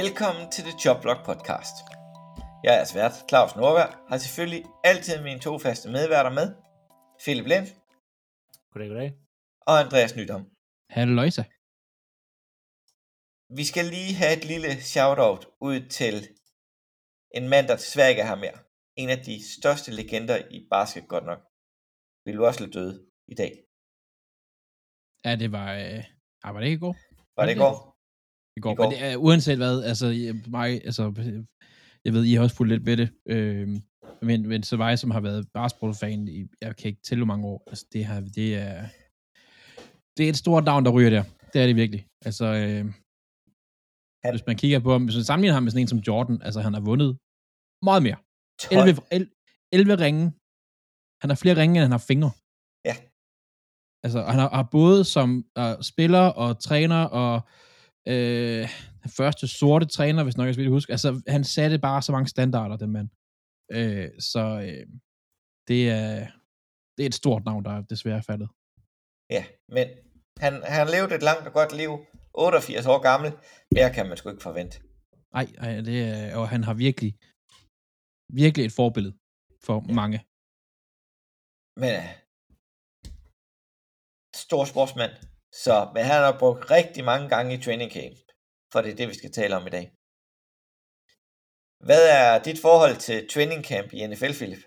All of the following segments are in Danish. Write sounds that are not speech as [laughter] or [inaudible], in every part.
Velkommen til The Jobblock Podcast. Jeg er svært Claus Norberg, har selvfølgelig altid mine to faste medværter med, Philip Lind Goddag, goddag. og Andreas Nydom. Halløjsa. Vi skal lige have et lille shout-out ud til en mand, der desværre ikke er her mere. En af de største legender i basket, godt nok. Vil du også lidt døde i dag? Ja, det var... Øh, ah, var det ikke i går? Var det i går? I går. I går. Men det er, uanset hvad, altså mig, altså, jeg ved, I har også fulgt lidt med det, øh, men, men så mig, som har været basketballfan i, jeg kan ikke tælle hvor mange år, altså det, har, det er, det er et stort navn, der ryger der. Det er det virkelig. Altså, øh, Han- hvis man kigger på ham, hvis man sammenligner ham med sådan en som Jordan, altså han har vundet meget mere. 12. 11, 11, 11 ringe. Han har flere ringe, end han har fingre. Ja. Altså, han har, har både som uh, spiller og træner og øh, den første sorte træner, hvis nok jeg skal huske. Altså, han satte bare så mange standarder, den mand. Øh, så øh, det, er, det er et stort navn, der er desværre faldet. Ja, men han, han levet et langt og godt liv. 88 år gammel. Mere kan man sgu ikke forvente. Nej, ej, det er, og han har virkelig, virkelig et forbillede for Ja. ja. mange. Men øh, stor sportsmand. Så, men han har brugt rigtig mange gange i training camp. For det er det, vi skal tale om i dag. Hvad er dit forhold til training camp i NFL, Philip?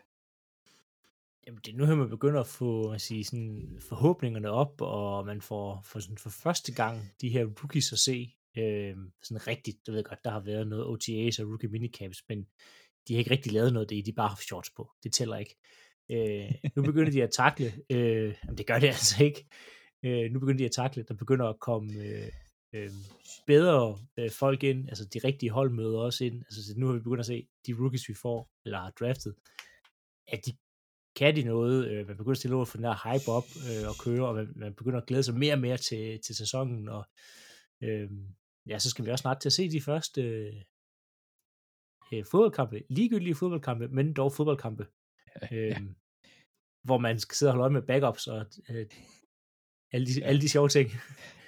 Jamen, det er nu her, man begynder at få man siger, sådan, forhåbningerne op, og man får, får sådan, for første gang de her rookies at se. Øh, sådan rigtigt, du ved godt, der har været noget OTAs og rookie minicamps, men de har ikke rigtig lavet noget af det, de bare har haft shorts på. Det tæller ikke. Øh, nu begynder de at takle, øh, jamen det gør det [laughs] altså ikke. Øh, nu begynder de at takle, der begynder at komme øh, øh, bedre øh, folk ind, altså de rigtige hold møder også ind. Altså så nu har vi begyndt at se, de rookies vi får, eller har draftet, at de kan de noget, øh, man begynder at stille over for den der hype op øh, og køre, og man, man begynder at glæde sig mere og mere til, til sæsonen, og øh, ja, så skal vi også snart til at se de første øh, fodboldkampe, ligegyldige fodboldkampe, men dog fodboldkampe, øh, ja. hvor man skal sidde og holde øje med backups og øh, alle, de, alle de sjove ting.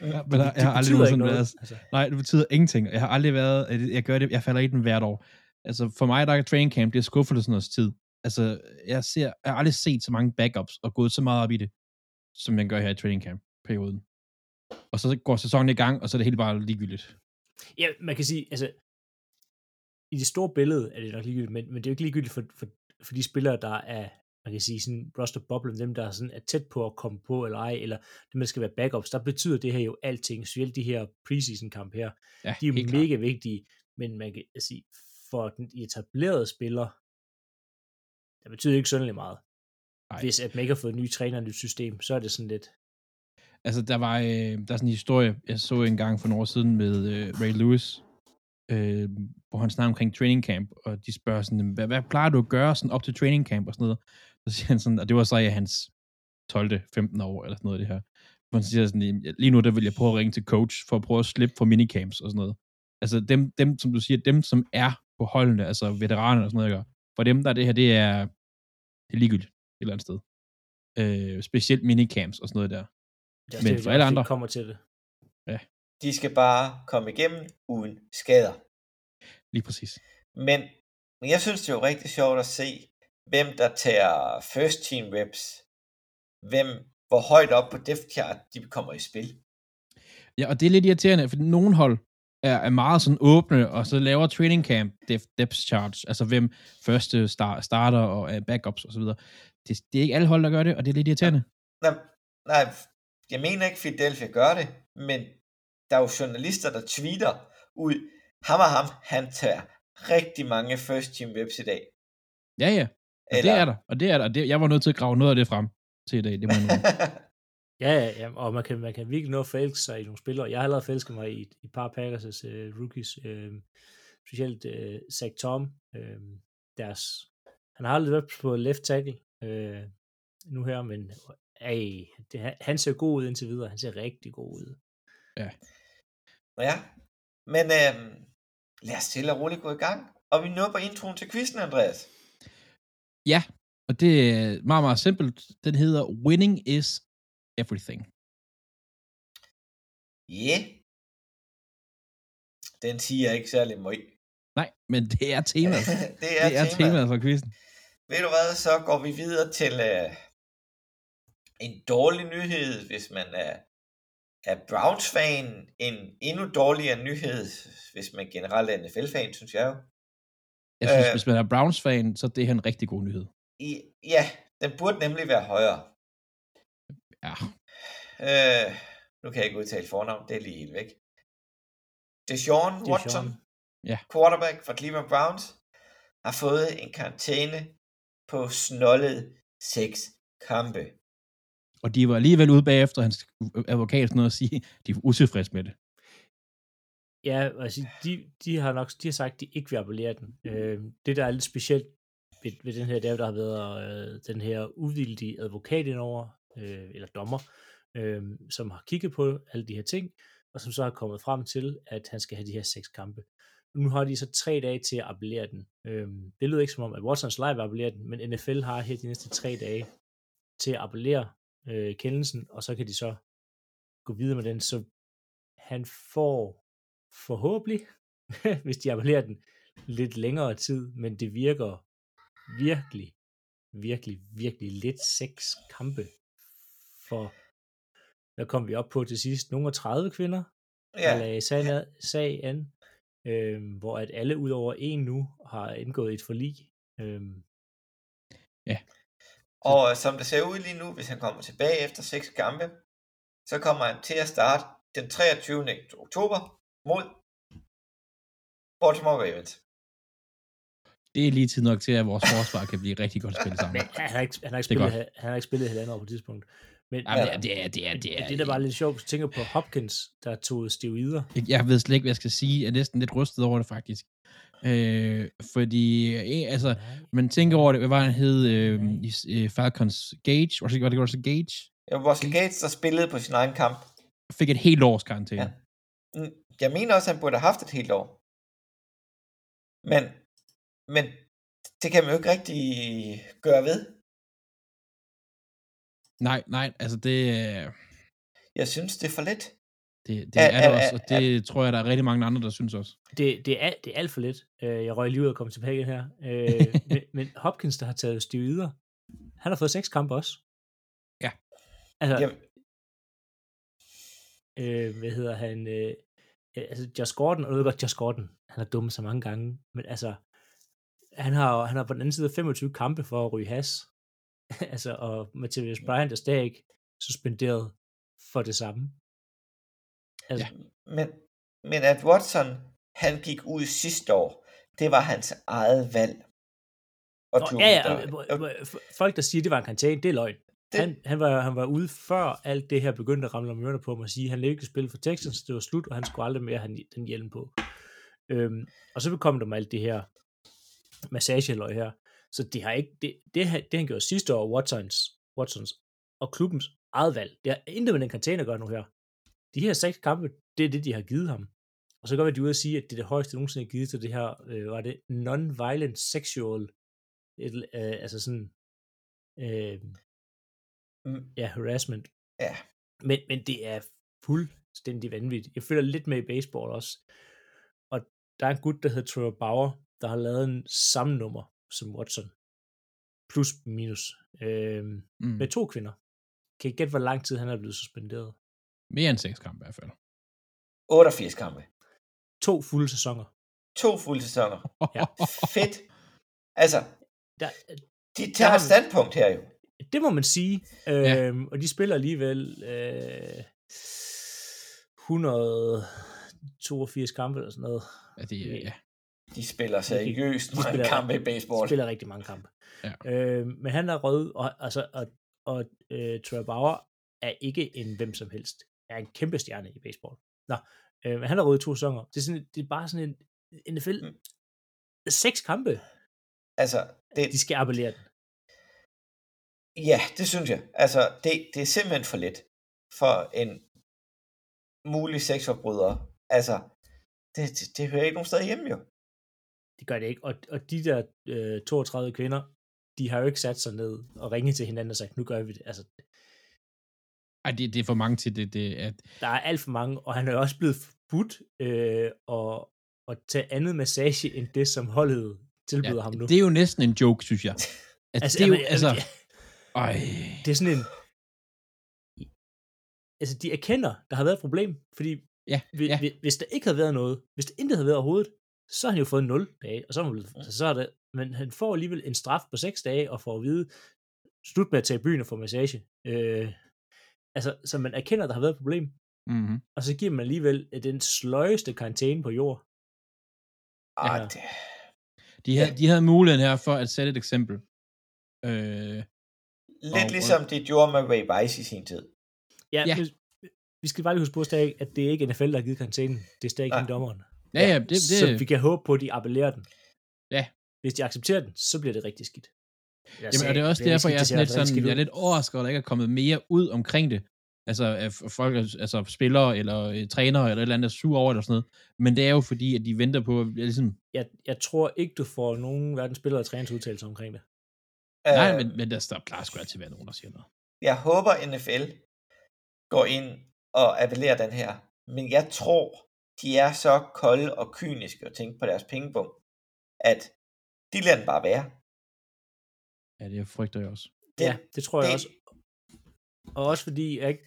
Ja, [laughs] men der, jeg har aldrig nogensinde noget, været, altså. Nej, det betyder ingenting. Jeg har aldrig været, jeg gør det, jeg falder i den hvert år. Altså, for mig, der er training camp, det er skuffelsernes tid. Altså, jeg, ser, jeg har aldrig set så mange backups og gået så meget op i det, som man gør her i training camp perioden. Og så går sæsonen i gang, og så er det helt bare ligegyldigt. Ja, man kan sige, altså, i det store billede er det nok ligegyldigt, men, men det er jo ikke ligegyldigt for, for, for de spillere, der er, man kan sige, sådan roster boblen, dem der sådan er tæt på at komme på eller ej, eller dem, der skal være backups, der betyder det her jo alting, specielt de her preseason kamp her, Ja, de er jo mega klart. vigtige, men man kan sige, for den etablerede spiller, der betyder ikke synderligt meget. Nej. Hvis at man ikke har fået nye træner og nyt system, så er det sådan lidt, Altså, der var øh, der er sådan en historie, jeg så en gang for nogle år siden med øh, Ray Lewis, øh, hvor han snakker omkring training camp, og de spørger sådan, hvad, hvad plejer du at gøre sådan op til training camp og sådan noget? Så siger han sådan, og det var så i hans 12. 15 år eller sådan noget det her. Hvor han siger sådan, lige nu der vil jeg prøve at ringe til coach, for at prøve at slippe for minicamps og sådan noget. Altså dem, dem som du siger, dem som er på holdene, altså veteraner og sådan noget, for dem der er det her, det er, det er ligegyldigt et eller andet sted. Øh, specielt minicamps og sådan noget der. det er også Men det, for alle andre- kommer til det. De skal bare komme igennem uden skader. Lige præcis. Men, men jeg synes, det er jo rigtig sjovt at se, hvem der tager first team reps. Hvem, hvor højt op på depth chart de kommer i spil. Ja, og det er lidt irriterende, for nogle hold er, er meget sådan åbne, og så laver training camp depth, depth charge, altså hvem første star, starter og er backups osv. Det, det er ikke alle hold, der gør det, og det er lidt irriterende. Nej, nej, jeg mener ikke, Philadelphia gør det, men der er jo journalister, der tweeter ud, ham og ham, han tager rigtig mange first team reps i dag. Ja, ja. Og det er der, og det er der. og Det, jeg var nødt til at grave noget af det frem til i dag. Det må jeg. [laughs] Ja, ja, ja, og man kan, man kan virkelig nå at forelske sig i nogle spillere. Jeg har allerede forelsket mig i et, et par Packers' uh, rookies, uh, specielt uh, Zach Tom, uh, deres, han har aldrig været på left tackle uh, nu her, men ej, det, han ser god ud indtil videre. Han ser rigtig god ud. Ja. Ja, men øh, lad os stille og roligt gå i gang. Og vi nåede på introen til quizzen, Andreas. Ja, og det er meget, meget simpelt. Den hedder Winning is Everything. Ja. Yeah. Den siger ikke særlig meget. Nej, men det er temaet. [laughs] det er, det er temaet. temaet for quizzen. Ved du hvad, så går vi videre til uh, en dårlig nyhed, hvis man er, er Browns-fan. En endnu dårligere nyhed, hvis man generelt er NFL-fan, synes jeg jo. Jeg synes, Øh. hvis man er Browns-fan, så det er en rigtig god nyhed. I, ja, den burde nemlig være højere. Ja, Øh, nu kan jeg ikke udtale fornavn, det er lige helt væk. Deshaun. Watson, Ja. quarterback for Cleveland Browns, har fået en karantæne på snollet seks kampe. og de var alligevel ude bagefter hans advokat sådan noget at sige, de er utilfredse med det. Ja, altså, de, de har nok de har sagt, at de ikke vil appellere den. Øh, det, der er lidt specielt ved, ved den her, det er, der har været øh, den her uvildige advokat indover, øh, eller dommer, øh, som har kigget på alle de her ting, og som så har kommet frem til, at han skal have de her seks kampe. Nu har de så tre dage til at appellere den. Øh, det lyder ikke som om, at Watsons Live appellerer den, men NFL har her de næste tre dage til at appellere øh, kendelsen, og så kan de så gå videre med den, så han får forhåbentlig, [laughs] hvis de appellerer den, lidt længere tid, men det virker virkelig, virkelig, virkelig lidt seks kampe for, hvad kom vi op på til sidst? Nogle af 30 kvinder, ja. Ja, der lagde sag, ad- sag an, øh, hvor at alle ud over en nu har indgået et forlig. Øh, og øh, som det ser ud lige nu, hvis han kommer tilbage efter seks kampe, så kommer han til at starte den 23. oktober mod Baltimore Ravens. Det er lige tid nok til, at vores forsvar kan blive rigtig godt spillet sammen. men han har ikke, han har ikke, Det spillet, han har ikke spillet halvandet år på tidspunkt. Men, Jamen, det er, det er, det er, det er, det, der var lidt sjovt, tænker på Hopkins, der tog steroider. Jeg- Jeg ved slet ikke, hvad jeg skal sige. Jeg er næsten lidt rystet over det, faktisk. Øh, fordi, eh, altså, man tænker over det, hvad var han hed øh, i øh, Falcons? Gage? Var det, var det også Gage? Ja, Russell Gates, der spillede på sin egen kamp. Fik et helt års karantæne. Ja. Mm, Jeg mener også, at han burde have haft et helt år. Men, men det kan man jo ikke rigtig gøre ved. Nej, nej, altså det, øh, Jeg synes, det er for lidt. det, det Er- er, er det er- også, og er- det tror jeg, der er rigtig mange andre, der synes også. Det, det, er, det er alt for lidt. Øh, Jeg røg lige ud og kom tilbage igen her. Øh, [laughs] men, men Hopkins, der har taget steroider, han har fået seks kampe også. Ja. Altså, Jamen, øh, hvad hedder han? Øh, altså, Josh Gordon, og jeg ved godt, Josh Gordon, han har dummet så mange gange, men altså, han har, han har på den anden side 25 kampe for at ryge has. [laughs] altså, og Mathias Bryant er stadig suspenderet for det samme. Altså, Ja. men, men at Watson, han gik ud sidste år, det var hans eget valg. Og Nå, ja, ja, folk, der siger, det var en karantæne, det er løgn. Det- Han, han, var, han var ude før alt det her begyndte at ramle om ørerne på mig og sige, at han ikke spille for Texans, det var slut, og han skulle aldrig mere have den hjelm på. Øhm, og så kom der med alt det her massageløg her. Så det har ikke, det, det, han- det han gjorde sidste år, Watsons, Watsons og klubbens eget valg, det har intet med den karantæne at gøre nu her. De her seks kampe, det er det, de har givet ham. Og så går de ud og at sige, at det er det højeste, nogensinde har givet til det her, øh, var det non-violent sexual, et, øh, altså sådan, øh, ja, harassment. Ja. Men, men det er fuldstændig vanvittigt. Jeg følger lidt med i baseball også. Og der er en gut, der hedder Trevor Bauer, der har lavet en samme nummer som Watson. Plus minus. Øh, Mm. med to kvinder. Kan I gætte, hvor lang tid han er blevet suspenderet? Mere end seks kampe i hvert fald. 88 kampe. To fulde sæsoner. To fulde sæsoner. Ja. Fedt. Altså, Der, de Der tager vi- standpunkt her jo. Det må man sige. Øh, Ja. Og de spiller alligevel øh, 182 kampe eller sådan noget. Ja, det, er- ja. De spiller seriøst de mange spiller- kampe i baseball. spiller rigtig mange kampe. Ja. Øh, men han er rød, og, altså, og, og øh, Trevor Bauer er ikke en hvem som helst. Er en kæmpe stjerne i baseball. Nå, øh, men han har røget to sæsoner. Det er, sådan, det er bare sådan en NFL. Mm. Seks kampe. Altså, det, De skal appellere den. Ja, det synes jeg. Altså, det, det er simpelthen for let for en mulig sexforbryder. Altså, det, det, det hører ikke nogen steder hjemme jo. Det gør det ikke. Og, og de der øh, 32 kvinder, de har jo ikke sat sig ned og ringet til hinanden og sagt, nu gør vi det. Altså, Ej, det, det er for mange til det, det at, der er alt for mange, og han er jo også blevet forbudt øh, at, at tage andet massage end det, som holdet tilbyder ja, ham nu. det er jo næsten en joke, synes jeg. [laughs] At altså, det er jo, jamen, altså, jamen, ej, det er sådan en... Altså, de erkender, der har været et problem, fordi ja, hvis, ja. hvis der ikke havde været noget, hvis der intet havde været overhovedet, så har han jo fået 0 dage, og så er han blevet, Mm. så, er det, men han får alligevel en straf på 6 dage, og får at vide, slut med at tage i byen og få massage. Øh, altså, så man erkender, der har været et problem, Mm-hmm. og så giver man alligevel øh, den sløjeste karantæne på jord. Ah, Ja. det, De, havde, de havde muligheden her for at sætte et eksempel. Øh, lidt Og- ligesom de gjorde med Ray Rice i sin tid. Ja, Ja. ja. vi skal bare lige huske på, stadig, at det er ikke NFL, der har givet karantænen. Det er stadig ikke dommeren. ja, ja, det, det, Så vi kan håbe på, at de appellerer den. Ja. Hvis de accepterer den, så bliver det rigtig skidt. Jeg Jamen, og det er også derfor, jeg er, sådan lidt sådan, jeg er lidt overrasket, at der ikke er kommet mere ud omkring det. Altså, at folk, altså spillere eller øh, trænere eller et eller andet er sur over det og sådan noget. Men det er jo fordi, at de venter på, at ligesom, Jeg, jeg tror ikke, du får nogen hverken spillere eller træners udtalelser omkring det. Nej, Øh, men, men der, der plejer sgu altid at være nogen, der siger noget. Jeg håber, NFL går ind og appellerer den her. Men jeg tror, de er så kolde og kyniske og tænker på deres pengebog, at de lader den bare være. Ja, det frygter jeg også. Det, ja, det tror jeg det- også. Og også fordi, jeg, ikke,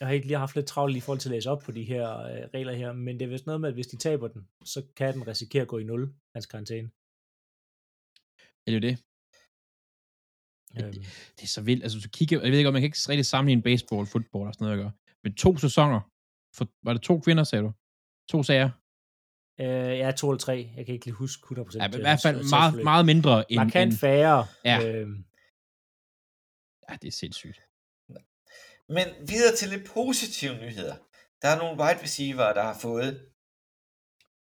jeg har ikke lige haft lidt travlt i forhold til at læse op på de her øh, regler her, men det er vist noget med, at hvis de taber den, så kan den risikere at gå i 0, hans karantæne. Er det jo det? Øhm, Det er så vildt. Altså, hvis du kigger, jeg ved ikke, om man kan ikke rigtig sammenligne baseball, fodbold og sådan noget at gøre. Men to sæsoner, for, var det to kvinder, sagde du? To sager? øh, jeg er 2 eller 3, jeg kan ikke lige huske 100%. Ja, men i hvert fald meget, meget mindre end... Markant færre. Ja. Øhm, ja, det er sindssygt. Men videre til lidt positive nyheder. Der er nogle wide receiver, der har fået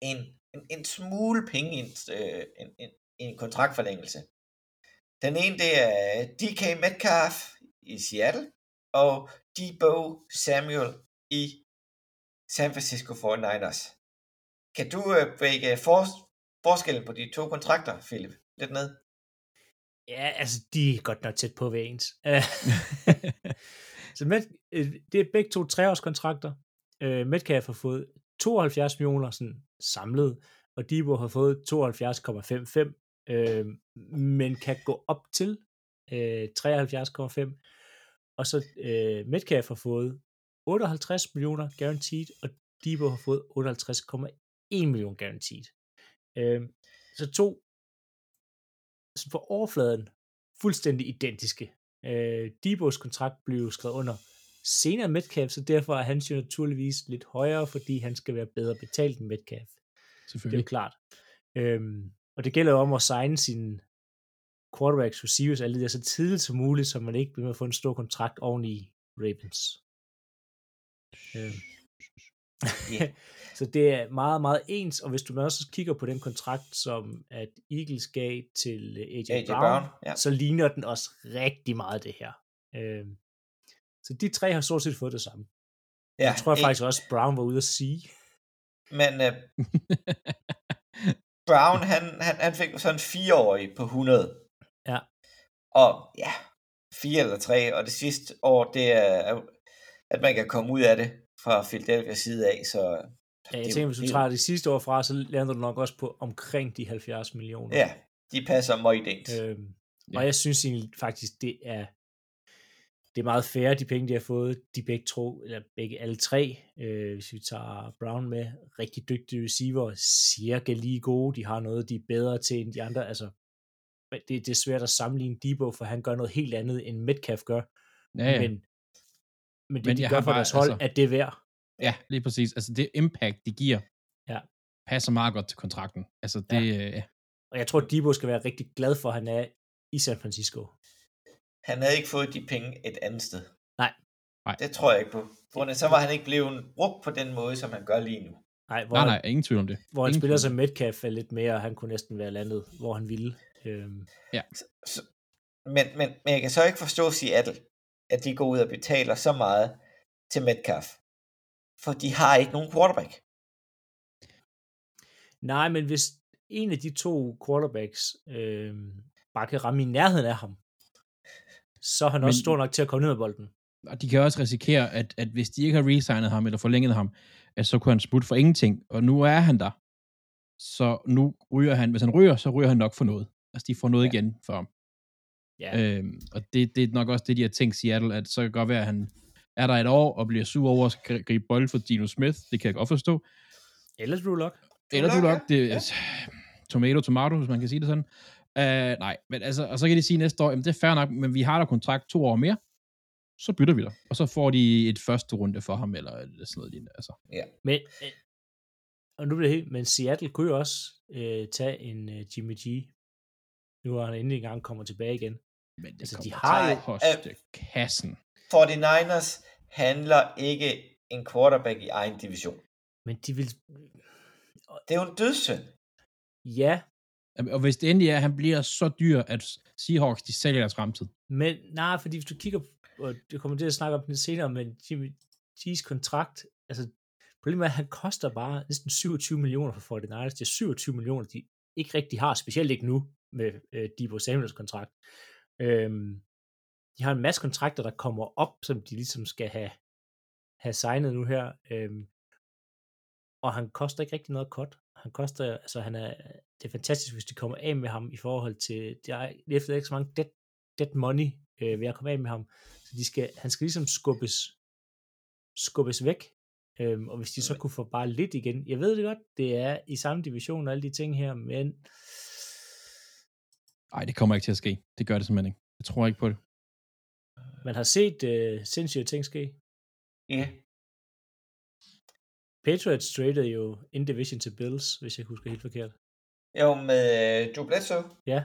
en, en, en smule penge i en, øh, en, en, en kontraktforlængelse. Den ene, det er DK Metcalf i Seattle, og Debo Samuel i San Francisco 49ers. Kan du øh, breake for, forskellen på de to kontrakter, Philip, lidt ned? Ja, altså, de er godt nok tæt på hver ens. Øh, [laughs] så Met, øh, det er begge to treårskontrakter. Øh, Metcalf har fået 72 millioner sådan samlet, og Debo har fået 72,55, øh, men kan gå op til øh, 73,5. Og så øh, Metcalf har fået 58 millioner guaranteed, og Debo har fået 58,1 millioner guaranteed. Øh, så to så på overfladen fuldstændig identiske. Øh, Debos kontrakt blev skrevet under senere Metcalf, så derfor er hans jo naturligvis lidt højere, fordi han skal være bedre betalt end Metcalf. Det er jo Selvfølgelig. klart. Øhm, og det gælder om at signe sine quarterbacks, receivers, alle det der så tidligt som muligt, så man ikke bliver med at få en stor kontrakt oven i Ravens. Øhm. [laughs] Så det er meget, meget ens, og hvis du også kigger på den kontrakt, som at Eagles gav til øh, AJ, AJ Brown, Brown, ja. så ligner den også rigtig meget det her. Øhm, så de tre har stort set fået det samme. ja Jeg tror jeg ikke- faktisk også, Brown var ude at sige. Men øh, [laughs] Brown, han, han, han fik sådan en fireårig på 100. Ja. Og ja, fire eller tre, og det sidste år, det er, at man kan komme ud af det fra Philadelphia side af, så... Ja, jeg det- tænker, hvis du tager det sidste år fra, så lander du nok også på omkring de 70 millioner. Ja, de passer meget ind. Øhm, Ja. og jeg synes egentlig faktisk, det er det er meget fair, de penge, de har fået. De begge to, eller begge alle tre, øh, hvis vi tager Brown med, rigtig dygtige receiver, cirka lige gode. De har noget, de er bedre til end de andre. Altså, men det, det er svært at sammenligne Debo, for han gør noget helt andet, end Metcalf gør. Ja, ja. Men, men det, Men de gør for bare- deres hold, altså- at det er værd. ja, lige præcis. Altså det impact, de giver, Ja. passer meget godt til kontrakten. Altså det, ja. Og jeg tror, Debo skal være rigtig glad for, at han er i San Francisco. Han havde ikke fået de penge et andet sted. Nej. Det tror jeg ikke på. For så var han ikke blevet brugt på den måde, som han gør lige nu. Nej, hvor, Nej, nej, ingen tvivl om det. hvor han ingen spiller tvivl som Metcalf er lidt mere, han kunne næsten være landet, hvor han ville. Øhm, Så, men, men, men jeg kan så ikke forstå Seattle, at de går ud og betaler så meget til Metcalf. For de har ikke nogen quarterback. nej, men hvis en af de to quarterbacks øh, bare kan ramme i nærheden af ham, så er han Men- også stor nok til at komme ned med bolden. Og de kan også risikere, at, at hvis de ikke har resignet ham eller forlænget ham, at så kunne han smutte for ingenting. Og nu er han der. Så nu ryger han, hvis han ryger, så ryger han nok for noget. Altså, de får noget ja. Igen for ham. Ja, Øhm, og det, det er nok også det, de har tænkt Seattle, at så kan det godt være, at han er der et år og bliver sur over at gribe bold for Dino Smith. Det kan jeg godt forstå. eller Drew Lock. Eller du Lock, det Ja. er tomato, tomato, hvis man kan sige det sådan. Uh, nej, men altså, og så kan de sige næste år, jamen det er fair nok, men vi har der kontrakt to år mere, så bytter vi dig. Og så får de et første runde for ham, eller sådan noget lignende. Altså. Men, øh, og nu bliver det helt, men Seattle kunne jo også øh, tage en øh, Jimmy G. Nu er han endelig engang kommer tilbage igen. Men det Altså, de har har jo-. Koste kassen. 49ers handler ikke en quarterback i egen division. Men de vil... Det er jo en dødssynd. Ja, og hvis det endelig er, at han bliver så dyr, at Seahawks, de sælger deres fremtid. men nej, fordi hvis du kigger, og det kommer til at snakke om det senere, men Jimmy G's kontrakt, altså problemet er, at han koster bare næsten 27 millioner for 49ers. Det er 27 millioner, de ikke rigtig har, specielt ikke nu med øh, Debo Samuels kontrakt. Øhm, de har en masse kontrakter, der kommer op, som de ligesom skal have, have signet nu her. Øhm, og han koster ikke rigtig noget kort. Han koster, altså han er, det er fantastisk, hvis de kommer af med ham i forhold til, der er efter ikke så mange dead, dead money øh, ved at komme af med ham. Så de skal, han skal ligesom skubbes, skubbes væk. Øhm, og hvis de så kunne få bare lidt igen, jeg ved det godt, det er i samme division og alle de ting her, men Nej, det kommer ikke til at ske. Det gør det simpelthen ikke. Jeg tror ikke på det. man har set øh, sindssyge ting ske. Ja. Patriots traded jo in division til Bills, hvis jeg husker helt forkert. Jo, med øh, Joe Bledsoe. Ja.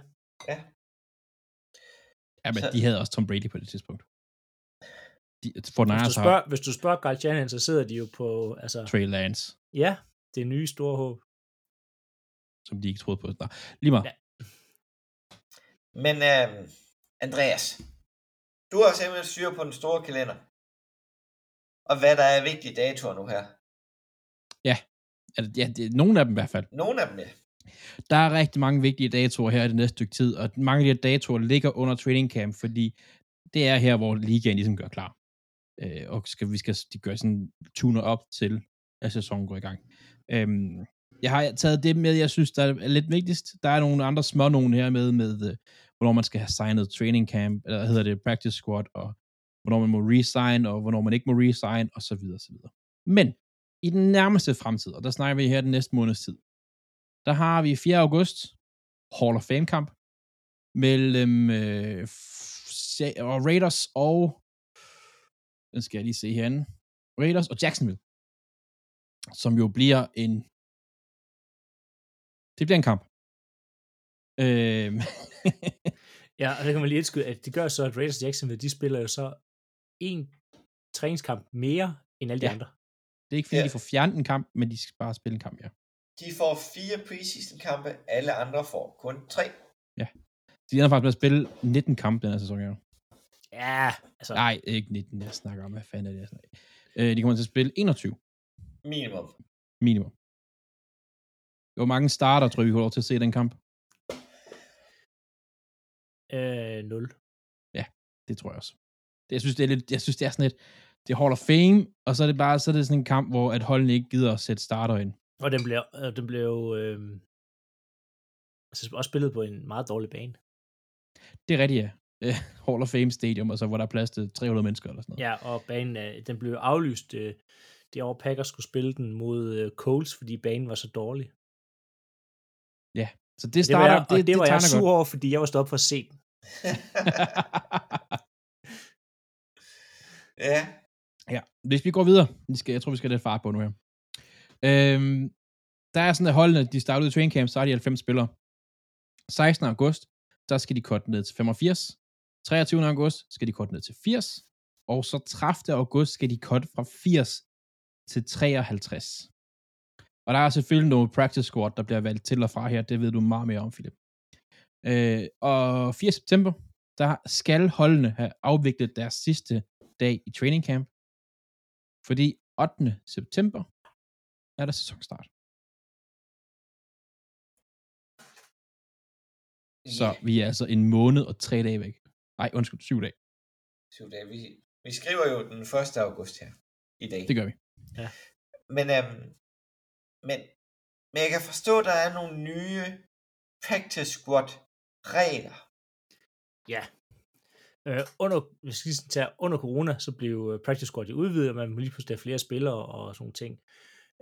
Ja. Ja, men Så- de havde også Tom Brady på det tidspunkt. De, for Hvis du, har spørger, hvis du spørger Carl Shanahan, så sidder de jo på, altså, Trey Lance, ja, det nye store håb. som de ikke troede på. Nå, lige meget. Ja. Men øh, Andreas, du har simpelthen styr på den store kalender. Og hvad der er vigtige datoer nu her. Altså, ja, det, nogle af dem i hvert fald. Nogle af dem er. Der er rigtig mange vigtige datoer her i det næste stykke tid, og mange af de her datoer ligger under training camp, fordi det er her, hvor ligaen ligesom gør klar. Øh, og skal, vi skal de gør sådan tuner op til, at sæsonen går i gang. Øhm, jeg har taget det med, jeg synes, der er lidt vigtigst. Der er nogle andre små nogen her med, med øh, hvornår man skal have signet training camp, eller hvad hedder det, practice squad, og hvornår man må resign, og hvornår man ikke må resign, og så videre, og så videre. Men i den nærmeste fremtid, og der snakker vi her den næste måneds tid, der har vi 4. august, Hall of Fame kamp, mellem øh, og Raiders og, den skal jeg lige se herinde, Raiders og Jacksonville, som jo bliver en, det bliver en kamp. Øh, [laughs] Ja, og det kan man lige indskyde, at det gør så, at Raiders og Jacksonville, de spiller jo så en træningskamp mere end alle de Ja. andre. Det er ikke fordi, Ja. de får fjernet en kamp, men de skal bare spille en kamp, ja. De får fire preseason kampe, alle andre får kun tre. De ender faktisk med at spille 19 kampe den her sæson, ja. Ja, altså, Nej, ikke 19, jeg snakker om, hvad fanden er det, jeg snakker øh, De kommer til at spille 21 Minimum. minimum. Hvor mange starter, tror jeg, vi får lov til at se den kamp? øh, 0. Det tror jeg også. Det, jeg synes, det er lidt, jeg synes, det er sådan lidt, det er Hall of Fame, og så er det bare, så er det sådan en kamp, hvor at holdene ikke gider at sætte starter ind. Og den blev, øh, den blev øh, altså også spillet på en meget dårlig bane. Det er rigtigt, ja. [laughs] Øh, Hall of Fame Stadium, og så hvor der er plads til 300 mennesker eller sådan noget. Ja, og banen, den blev aflyst øh, det år Packers skulle spille den mod øh, Coles, fordi banen var så dårlig. Så det Det var starter, jeg, og det, det var jeg sur godt. over, fordi jeg var stået op for at se den. [laughs] [laughs] ja. Ja, hvis vi går videre, vi skal, jeg tror, vi skal have lidt fart på nu her. Øhm, der er sådan, at holdene, de starter ud i training camp, så er de 90 spillere. 16. august, der skal de korte ned til 85. 23. august skal de korte ned til 80. Og så 30. august skal de korte fra 80 til 53. Og der er selvfølgelig nogle practice squad, der bliver valgt til og fra her. Det ved du meget mere om, Philip. Øh, og 4. september, der skal holdene have afviklet deres sidste dag i training camp. Fordi 8. september er der sæsonstart. Så Ja, vi er altså en måned og tre dage væk. Nej, undskyld, syv dage. syv dage. Vi, vi skriver jo den 1. august her i dag. Det gør vi. Men, øhm, men, men jeg kan forstå, at der er nogle nye practice squad regler. Ja. Øh, under, hvis vi skal tage, under corona, så blev øh, practice squad jo udvidet, og man lige pludselig have flere spillere og sådan ting.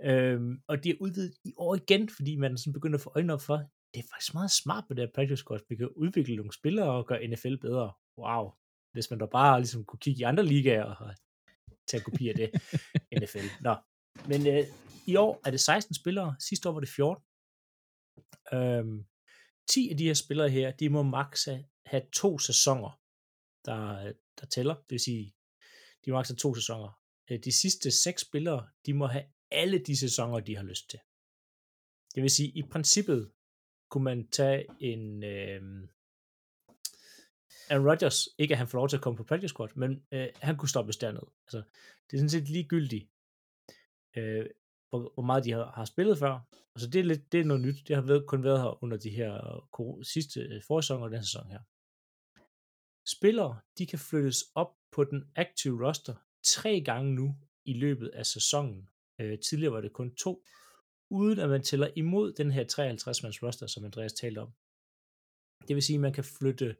Øhm, og de er udvidet i år igen, fordi man sådan begynder at få øjnene op for, det er faktisk meget smart på det her practice squad. Vi kan udvikle nogle spillere og gøre NFL bedre. Wow. Hvis man da bare ligesom kunne kigge i andre ligaer og tage kopi af det. [laughs] NFL. Nå. Men øh, i år er det 16 spillere. Sidste år var det 14. Øhm, 10 af de her spillere her, de må have- have to sæsoner, der, der tæller. Det vil sige, de må altså to sæsoner. Øh, de sidste seks spillere, de må have alle de sæsoner, de har lyst til. Det vil sige, i princippet kunne man tage en øh, Aaron Rodgers, ikke at han får lov til at komme på practice squad, men øh, han kunne stoppes derned. Altså, det er sådan set ligegyldigt, øh, hvor, hvor meget de har, har spillet før. Altså, det er, lidt, det er noget nyt. Det har været, kun været her under de her øh, sidste øh, forsæsoner og den sæson her. Spillere, de kan flyttes op på den aktive roster tre gange nu i løbet af sæsonen. Øh, tidligere var det kun to, uden at man tæller imod den her 53-mands roster, som Andreas talte om. Det vil sige, at man kan flytte,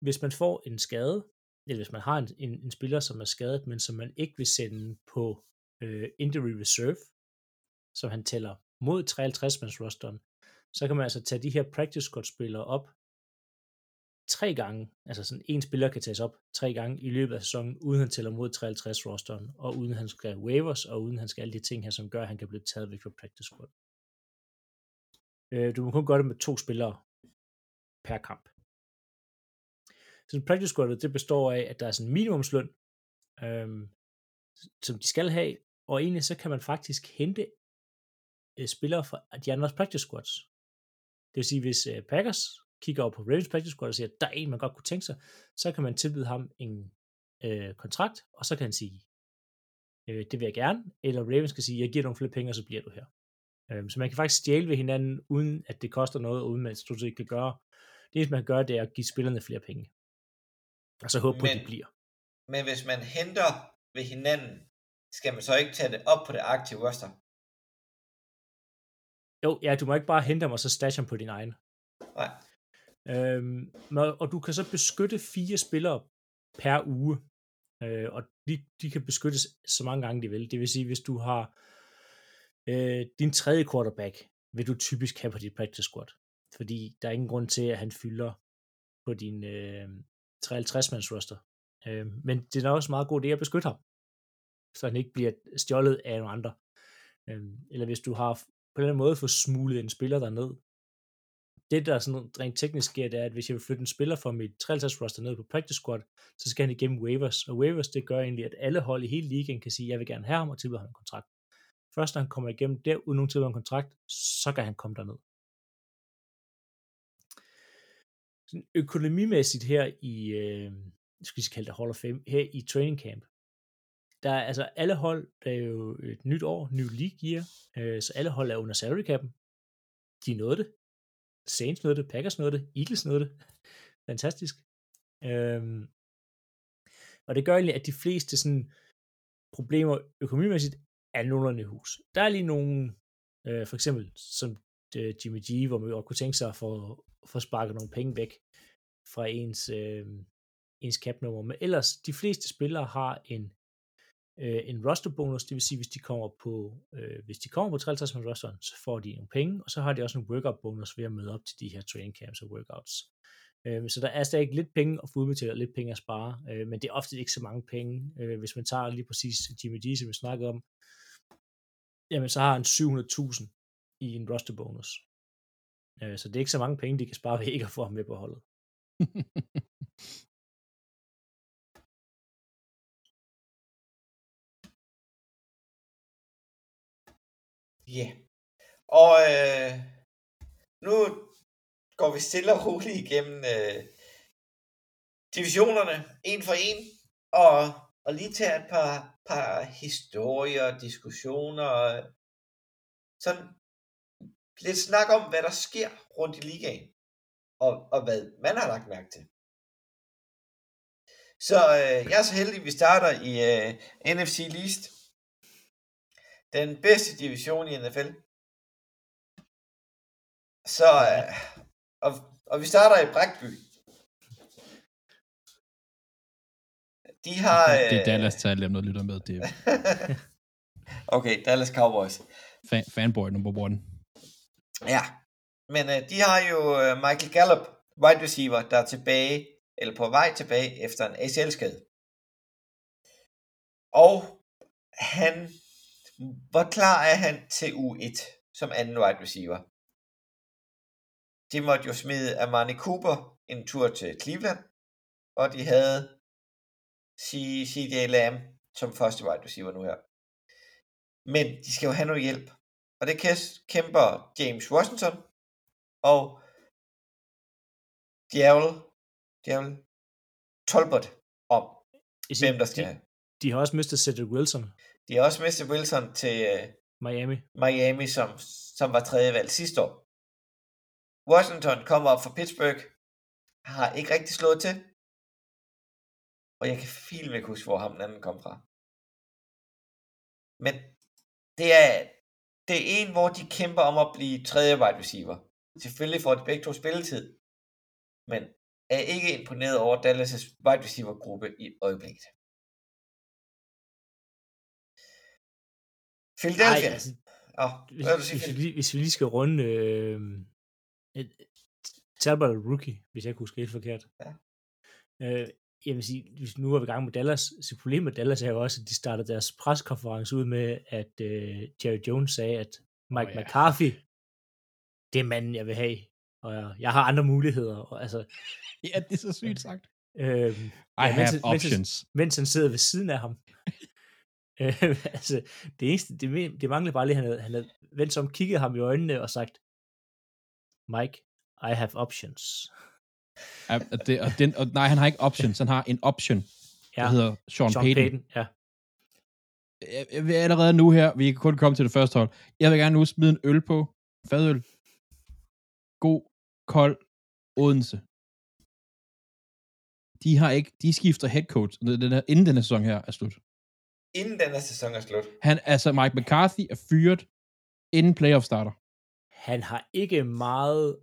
hvis man får en skade, eller hvis man har en, en, en spiller, som er skadet, men som man ikke vil sende på øh, injury reserve, som han tæller mod 53-mands rosteren, så kan man altså tage de her practice squad spillere op tre gange, altså sådan en spiller kan tages op tre gange i løbet af sæsonen, uden han tæller mod 53 rosteren, og uden han skal waivers, og uden han skal alle de ting her, som gør, at han kan blive taget væk fra practice squad. Øh, du må kun gøre det med to spillere per kamp. Så practice squad, det består af, at der er sådan en minimumsløn, øhm, som de skal have, og egentlig så kan man faktisk hente øh, spillere fra de andres practice squads. Det vil sige, hvis øh, Packers kigger over på Ravens practice squad og siger, at der er en, man godt kunne tænke sig, så kan man tilbyde ham en øh, kontrakt, og så kan han sige, øh, det vil jeg gerne, eller Ravens skal sige, jeg giver nogle flere penge, og så bliver du her. Øh, så man kan faktisk stjæle ved hinanden, uden at det koster noget, og uden at man stort set kan gøre. Det eneste, man kan gøre, det er at give spillerne flere penge. Og så håbe på, at de bliver. Men hvis man henter ved hinanden, skal man så ikke tage det op på det aktive roster? Jo, ja, du må ikke bare hente ham, og så stash ham på din egen. Nej. Øhm, men- og du kan så beskytte fire spillere per uge, øh, og de, de kan beskyttes så mange gange de vil. Det vil sige, hvis du har øh, din tredje quarterback, vil du typisk have på dit practice squad, fordi der er ingen grund til, at han fylder på din øh, 53-mands roster. Øh, men det er også meget god idé at beskytte ham, så han ikke bliver stjålet af nogle andre. Øh, eller hvis du har på den måde få smuglet en spiller derned, det, der sådan rent teknisk sker, det er, at hvis jeg vil flytte en spiller fra mit 53 roster ned på practice squad, så skal han igennem waivers. Og waivers, det gør egentlig, at alle hold i hele ligaen kan sige, jeg vil gerne have ham og tilbyde ham en kontrakt. Først når han kommer igennem der, uden nogen tilbyder en kontrakt, så kan han komme derned. Sådan økonomimæssigt her i, øh, jeg skal vi kalde det Hall of Fame, her i training camp, der er altså alle hold, der er jo et nyt år, ny league year, øh, så alle hold er under salary cap'en. De nåede det. Saints nåede det, Packers nåede det, Eagles nåede det. [laughs] Fantastisk. Øhm, og det gør egentlig, at de fleste sådan, problemer økonomimæssigt er nogenlunde i hus. Der er lige nogle, øh, for eksempel som øh, Jimmy G, hvor man jo kunne tænke sig at få, få sparket nogle penge væk fra ens, øh, ens cap-nummer. Men ellers, de fleste spillere har en øh, en rosterbonus, det vil sige, hvis de kommer på, øh, hvis de kommer på 53 man rosteren, så får de nogle penge, og så har de også en workout bonus ved at møde op til de her training camps og workouts. Øh, så der er stadig lidt penge at få udbetalt, og lidt penge at spare, øh, men det er ofte ikke så mange penge. Øh, hvis man tager lige præcis Jimmy G, som vi snakkede om, jamen så har han 700.000 i en roster bonus. Øh, så det er ikke så mange penge, de kan spare ved ikke at få ham med på holdet. [laughs] Ja. Yeah. Og øh, nu går vi stille og roligt igennem øh, divisionerne, en for en, og, og lige tage et par, par historier, diskussioner, sådan lidt snak om, hvad der sker rundt i ligaen, og, og hvad man har lagt mærke til. Så øh, jeg er så heldig, at vi starter i øh, NFC Least. Den bedste division i NFL. Så, øh, og, og vi starter i Brækby. De har... Øh... [laughs] Det er Dallas tal, jeg noget lytter med. Det [laughs] okay, Dallas Cowboys. fan, fanboy number one. Ja, men øh, de har jo øh, Michael Gallup, wide receiver, der er tilbage, eller på vej tilbage efter en ACL-skade. Og han, hvor klar er han til U1 som anden wide receiver? De måtte jo smide Amani Cooper en tur til Cleveland, og de havde CJ Lamb som første wide receiver nu her. Men de skal jo have noget hjælp. Og det kæmper James Washington og Djervel, Djervel Tolbert om, hvem der skal de, have. de har også mistet Cedric Wilson, De har også mistet Wilson til øh, Miami. Miami, som, som var tredje valg sidste år. Washington kommer op fra Pittsburgh, har ikke rigtig slået til, og jeg kan fint ikke huske, hvor ham den anden kom fra. Men det er, det er en, hvor de kæmper om at blive tredje wide receiver. Selvfølgelig får de begge to spilletid, men er ikke imponeret over Dallas' wide receiver gruppe i øjeblikket. Philadelphia. Ej, altså, Åh, hvis, du sige, hvis, vi, hvis vi lige skal runde øh, et, Talbot er rookie, hvis jeg ikke husker helt forkert. Ja. Øh, jeg vil sige, hvis nu er vi i gang med Dallas, så problemet med Dallas er jo også, at de startede deres preskonference ud med, at øh, Jerry Jones sagde, at Mike oh, ja. McCarthy, det er manden, jeg vil have. Og jeg, jeg har andre muligheder. Og, altså, [laughs] Ja, det er så sygt sagt. øh, I Ja, have mens- mens- options. mens han sidder ved siden af ham. [laughs] altså, det eneste, det, det mangler bare lige, han havde, han havde vendt sig om, kigget ham i øjnene og sagt, Mike, I have options. Ja, det, og den, og nej, han har ikke options. Han har en option, Ja, der hedder Sean, Sean Payton. Payton. Ja. Jeg, jeg vil allerede nu her, vi kan kun komme til det første hold. Jeg vil gerne nu smide en øl på. Fadøl. God, kold Odense. De har ikke, de skifter head coach, den her, inden den her sæson her er slut. Inden den her sæson er slut. Han, altså Mike McCarthy er fyret, inden playoff starter. Han har ikke meget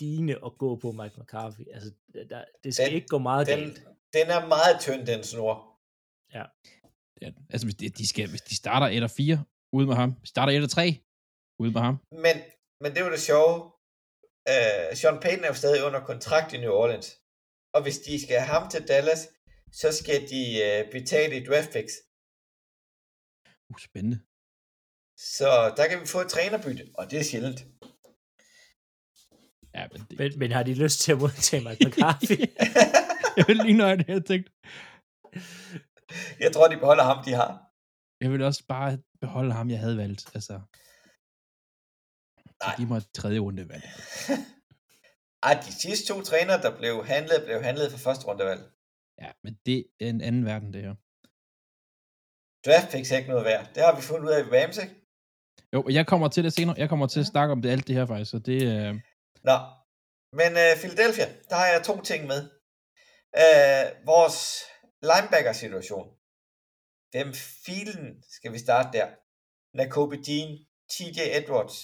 lignende at gå på Mike McCarthy. Altså, der, det skal Den- ikke gå meget Den, galt. den er meget tynd, den snor. Ja, altså hvis de, de, skal, hvis de starter 1 og 4 ude med ham, hvis de starter 1 og 3 ude med ham, Men, men det er jo det sjove. Uh, Sean Payton er jo stadig under kontrakt i New Orleans. Og hvis de skal have ham til Dallas, så skal de uh, betale i draft picks. Uh, spændende. Så der kan vi få et trænerbytte, og det er sjældent. Ja, men det, Men, men har de lyst til at modtage Mike McCarthy? [laughs] jeg vil lige nøje det, jeg tænkte. Jeg tror, de beholder ham, de har. Jeg vil også bare beholde ham, jeg havde valgt. Altså, så Nej. giv mig et tredje runde valg. [laughs] Ej, de sidste to trænere, der blev handlet, blev handlet for første rundevalg. Ja, men det er en anden verden, det her. Draft picks er ikke noget værd. Det har vi fundet ud af i Rams, ikke? Jo, og jeg kommer til det senere. Jeg kommer til at snakke om det, alt det her faktisk, så det er... Øh, Nå, men uh, Philadelphia, der har jeg to ting med. Uh, vores linebacker-situation. Hvem filen skal vi starte der? Nakobe Dean, TJ Edwards,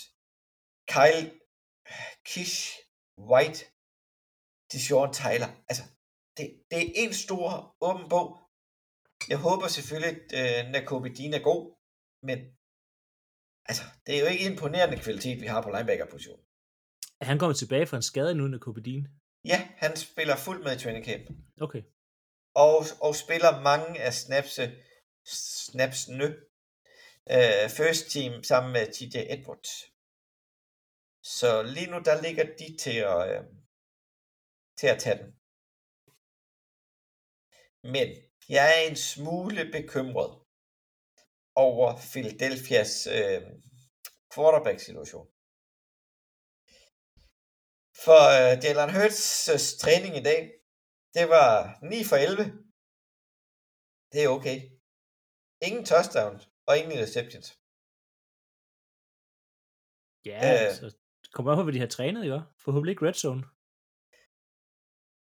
Kyle Kish, White, Deshaun Tyler. Altså, det, det er en stor åben bog. Jeg håber selvfølgelig, at uh, Nakobe Dean er god, men altså, det er jo ikke imponerende kvalitet, vi har på linebacker-positionen. Er han kommet tilbage fra en skade nu, af Copadine? Ja, han spiller fuldt med i training camp. Okay. Og, og spiller mange af snapse, snapsene uh, first team sammen med TJ Edwards. Så lige nu, der ligger de til at, uh, til at tage den. Men jeg er en smule bekymret over Philadelphias uh, quarterback-situation. For uh, Jalen Hurts' træning i dag, det var 9 for 11. Det er okay. Ingen touchdowns og ingen interceptions. Ja, Øh. øh, så kommer an på, hvad de har trænet, ikke? Forhåbentlig ikke red zone.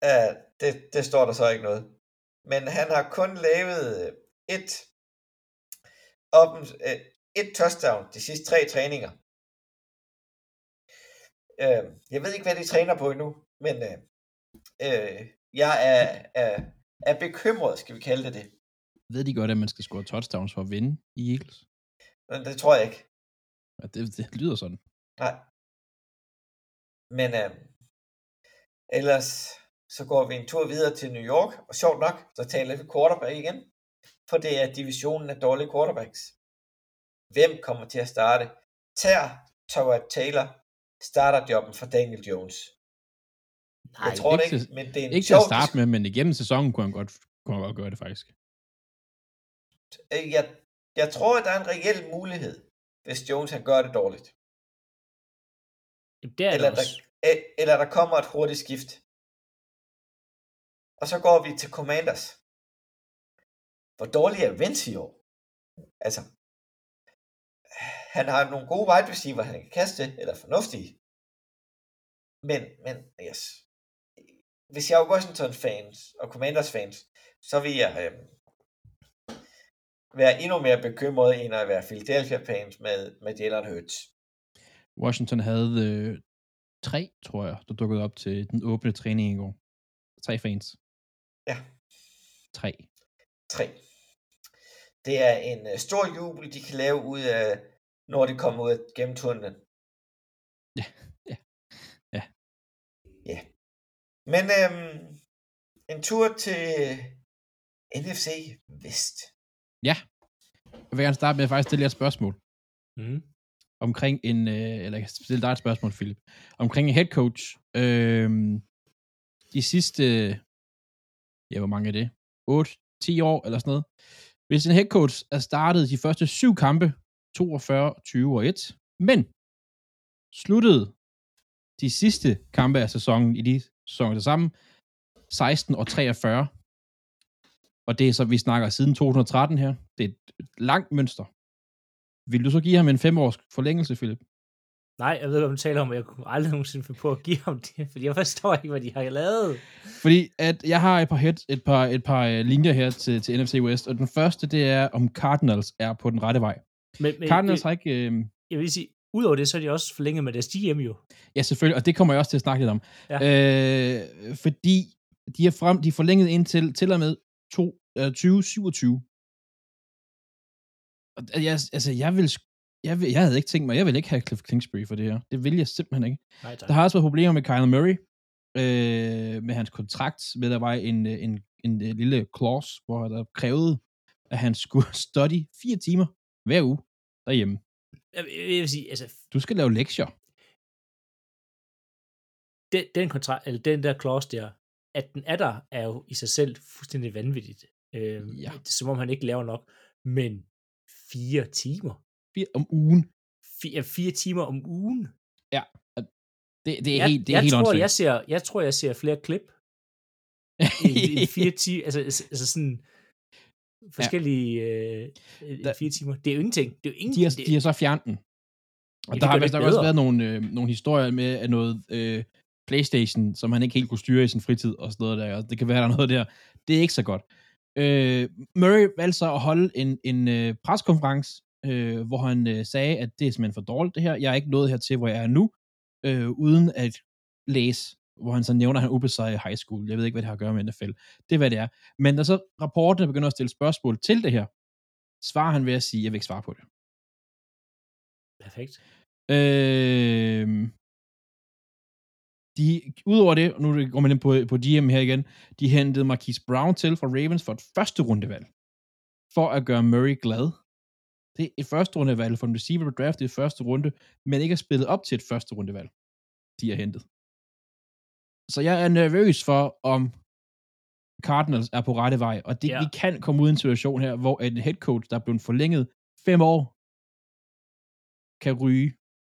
Uh, det, det står der så ikke noget. Men han har kun lavet øh, et, op, uh, et touchdown de sidste tre træninger. Uh, jeg ved ikke, hvad de træner på endnu, men uh, uh, jeg er, er, er bekymret, skal vi kalde det det. Ved de godt, at man skal score touchdowns for at vinde i Eagles? Men det tror jeg ikke. Ja, det, det lyder sådan. Nej. Men øh, ellers så går vi en tur videre til New York, og sjovt nok, så taler vi quarterback igen, for det er divisionen af dårlige quarterbacks. Hvem kommer til at starte? Tær Toward Taylor starter jobben for Daniel Jones. Nej, jeg tror det ikke ikke, til- men det er en Ikke til sjov at starte med, men igennem sæsonen kunne han godt, kunne han godt gøre det faktisk. Jeg, jeg tror, at der er en reel mulighed, hvis Jones han gør det dårligt. Det er eller, det der, e- eller der kommer et hurtigt skift. Og så går vi til Commanders. Hvor dårlig er Vince i år? Altså, han har nogle gode wide receiver, han kan kaste, eller fornuftige. Men, men yes. hvis jeg er Washington fans og Commanders fans, så vil jeg øh, være endnu mere bekymret, end at være Philadelphia fans med, med Jalen Hurts. Washington havde øh, tre, tror jeg, der dukkede op til den åbne træning i går. Tre fans. Ja. Tre. Tre. Det er en uh, stor jubel, de kan lave ud af, når de kommer ud af gennem tunnelen. Ja, ja, ja. Ja. Men øhm, en tur til NFC Vest. Jeg vil gerne starte med at faktisk stille jer et spørgsmål. Mm. omkring en, øh, eller jeg kan stille dig et spørgsmål, Philip, omkring en head coach. Øh, de sidste, ja, hvor mange er det? 8, 10 år eller sådan noget. Hvis en head coach er startet de første syv kampe, 42, 20 og 1, men sluttede de sidste kampe af sæsonen i de sæsoner til sammen, 16 og 43, og det er så, vi snakker siden 2013 her. Det er et langt mønster. Vil du så give ham en femårs forlængelse, Philip? Nej, jeg ved, hvad man taler om, og jeg kunne aldrig nogensinde finde på at give ham det, fordi jeg forstår ikke, hvad de har lavet. Fordi at jeg har et par, head, et par, et par øh, linjer her til, til NFC West, og den første, det er, om Cardinals er på den rette vej. Men, men Cardinals jeg, har ikke... Øh, jeg vil sige, udover det, så er de også forlænget med deres GM jo. ja, selvfølgelig, og det kommer jeg også til at snakke lidt om. Ja. Øh, fordi de er, frem, de er forlænget indtil til og med to, øh, 2027. Og jeg, altså, jeg vil, jeg, vil, jeg havde ikke tænkt mig, jeg vil ikke have Cliff Kingsbury for det her. Det vil jeg simpelthen ikke. Nej, tak. Der har også været problemer med Kyler Murray, øh, med hans kontrakt, med der var en, øh, en, en, en lille clause, hvor der krævede, at han skulle [laughs] study fire timer hver uge derhjemme. Jeg, jeg, jeg vil sige, altså, Du skal lave lektier. den, den, kontrakt, eller den der clause der, at den er der, er jo i sig selv fuldstændig vanvittigt. Øh, Ja. Det er som om han ikke laver nok. Men fire timer. Fire om ugen. Fire, fire timer om ugen. Det, det er jeg, helt, det er jeg helt tror, jeg ser, jeg tror, jeg ser flere klip end, end [laughs] fire timer. Altså, altså altså sådan forskellige øh, end Der- fire timer. Det er jo ingenting. Det er jo de, ingenting. har, det, de har så fjernet den. Og Ja, der har vist nok også været nogle, øh, nogle historier med at noget øh, Playstation, som han ikke helt kunne styre i sin fritid og sådan noget der. Det kan være, der er noget der. Det er ikke så godt. Øh, Murray valgte så at holde en, en øh, preskonference, øh, hvor han øh, sagde, at det er simpelthen for dårligt det her. Jeg er ikke nået hertil, hvor jeg er nu, øh, uden at læse, hvor han så nævner, at han ubesejret i high school. Jeg ved ikke, hvad det har at gøre med NFL. Det er, hvad det er. Men da så rapporterne begynder at stille spørgsmål til det her, svarer han ved at sige, at jeg vil ikke svare på det. Perfekt. Øh, de, udover det, og nu går man ind på, på GM her igen, de hentede Marquise Brown til fra Ravens for et første rundevalg, for at gøre Murray glad. Det er et første rundevalg for en receiver på draft i første runde, men ikke er spillet op til et første rundevalg, de har hentet. Så jeg er nervøs for, om Cardinals er på rette vej, og det, Ja. vi kan komme ud i en situation her, hvor en head coach, der er blevet forlænget fem år, kan ryge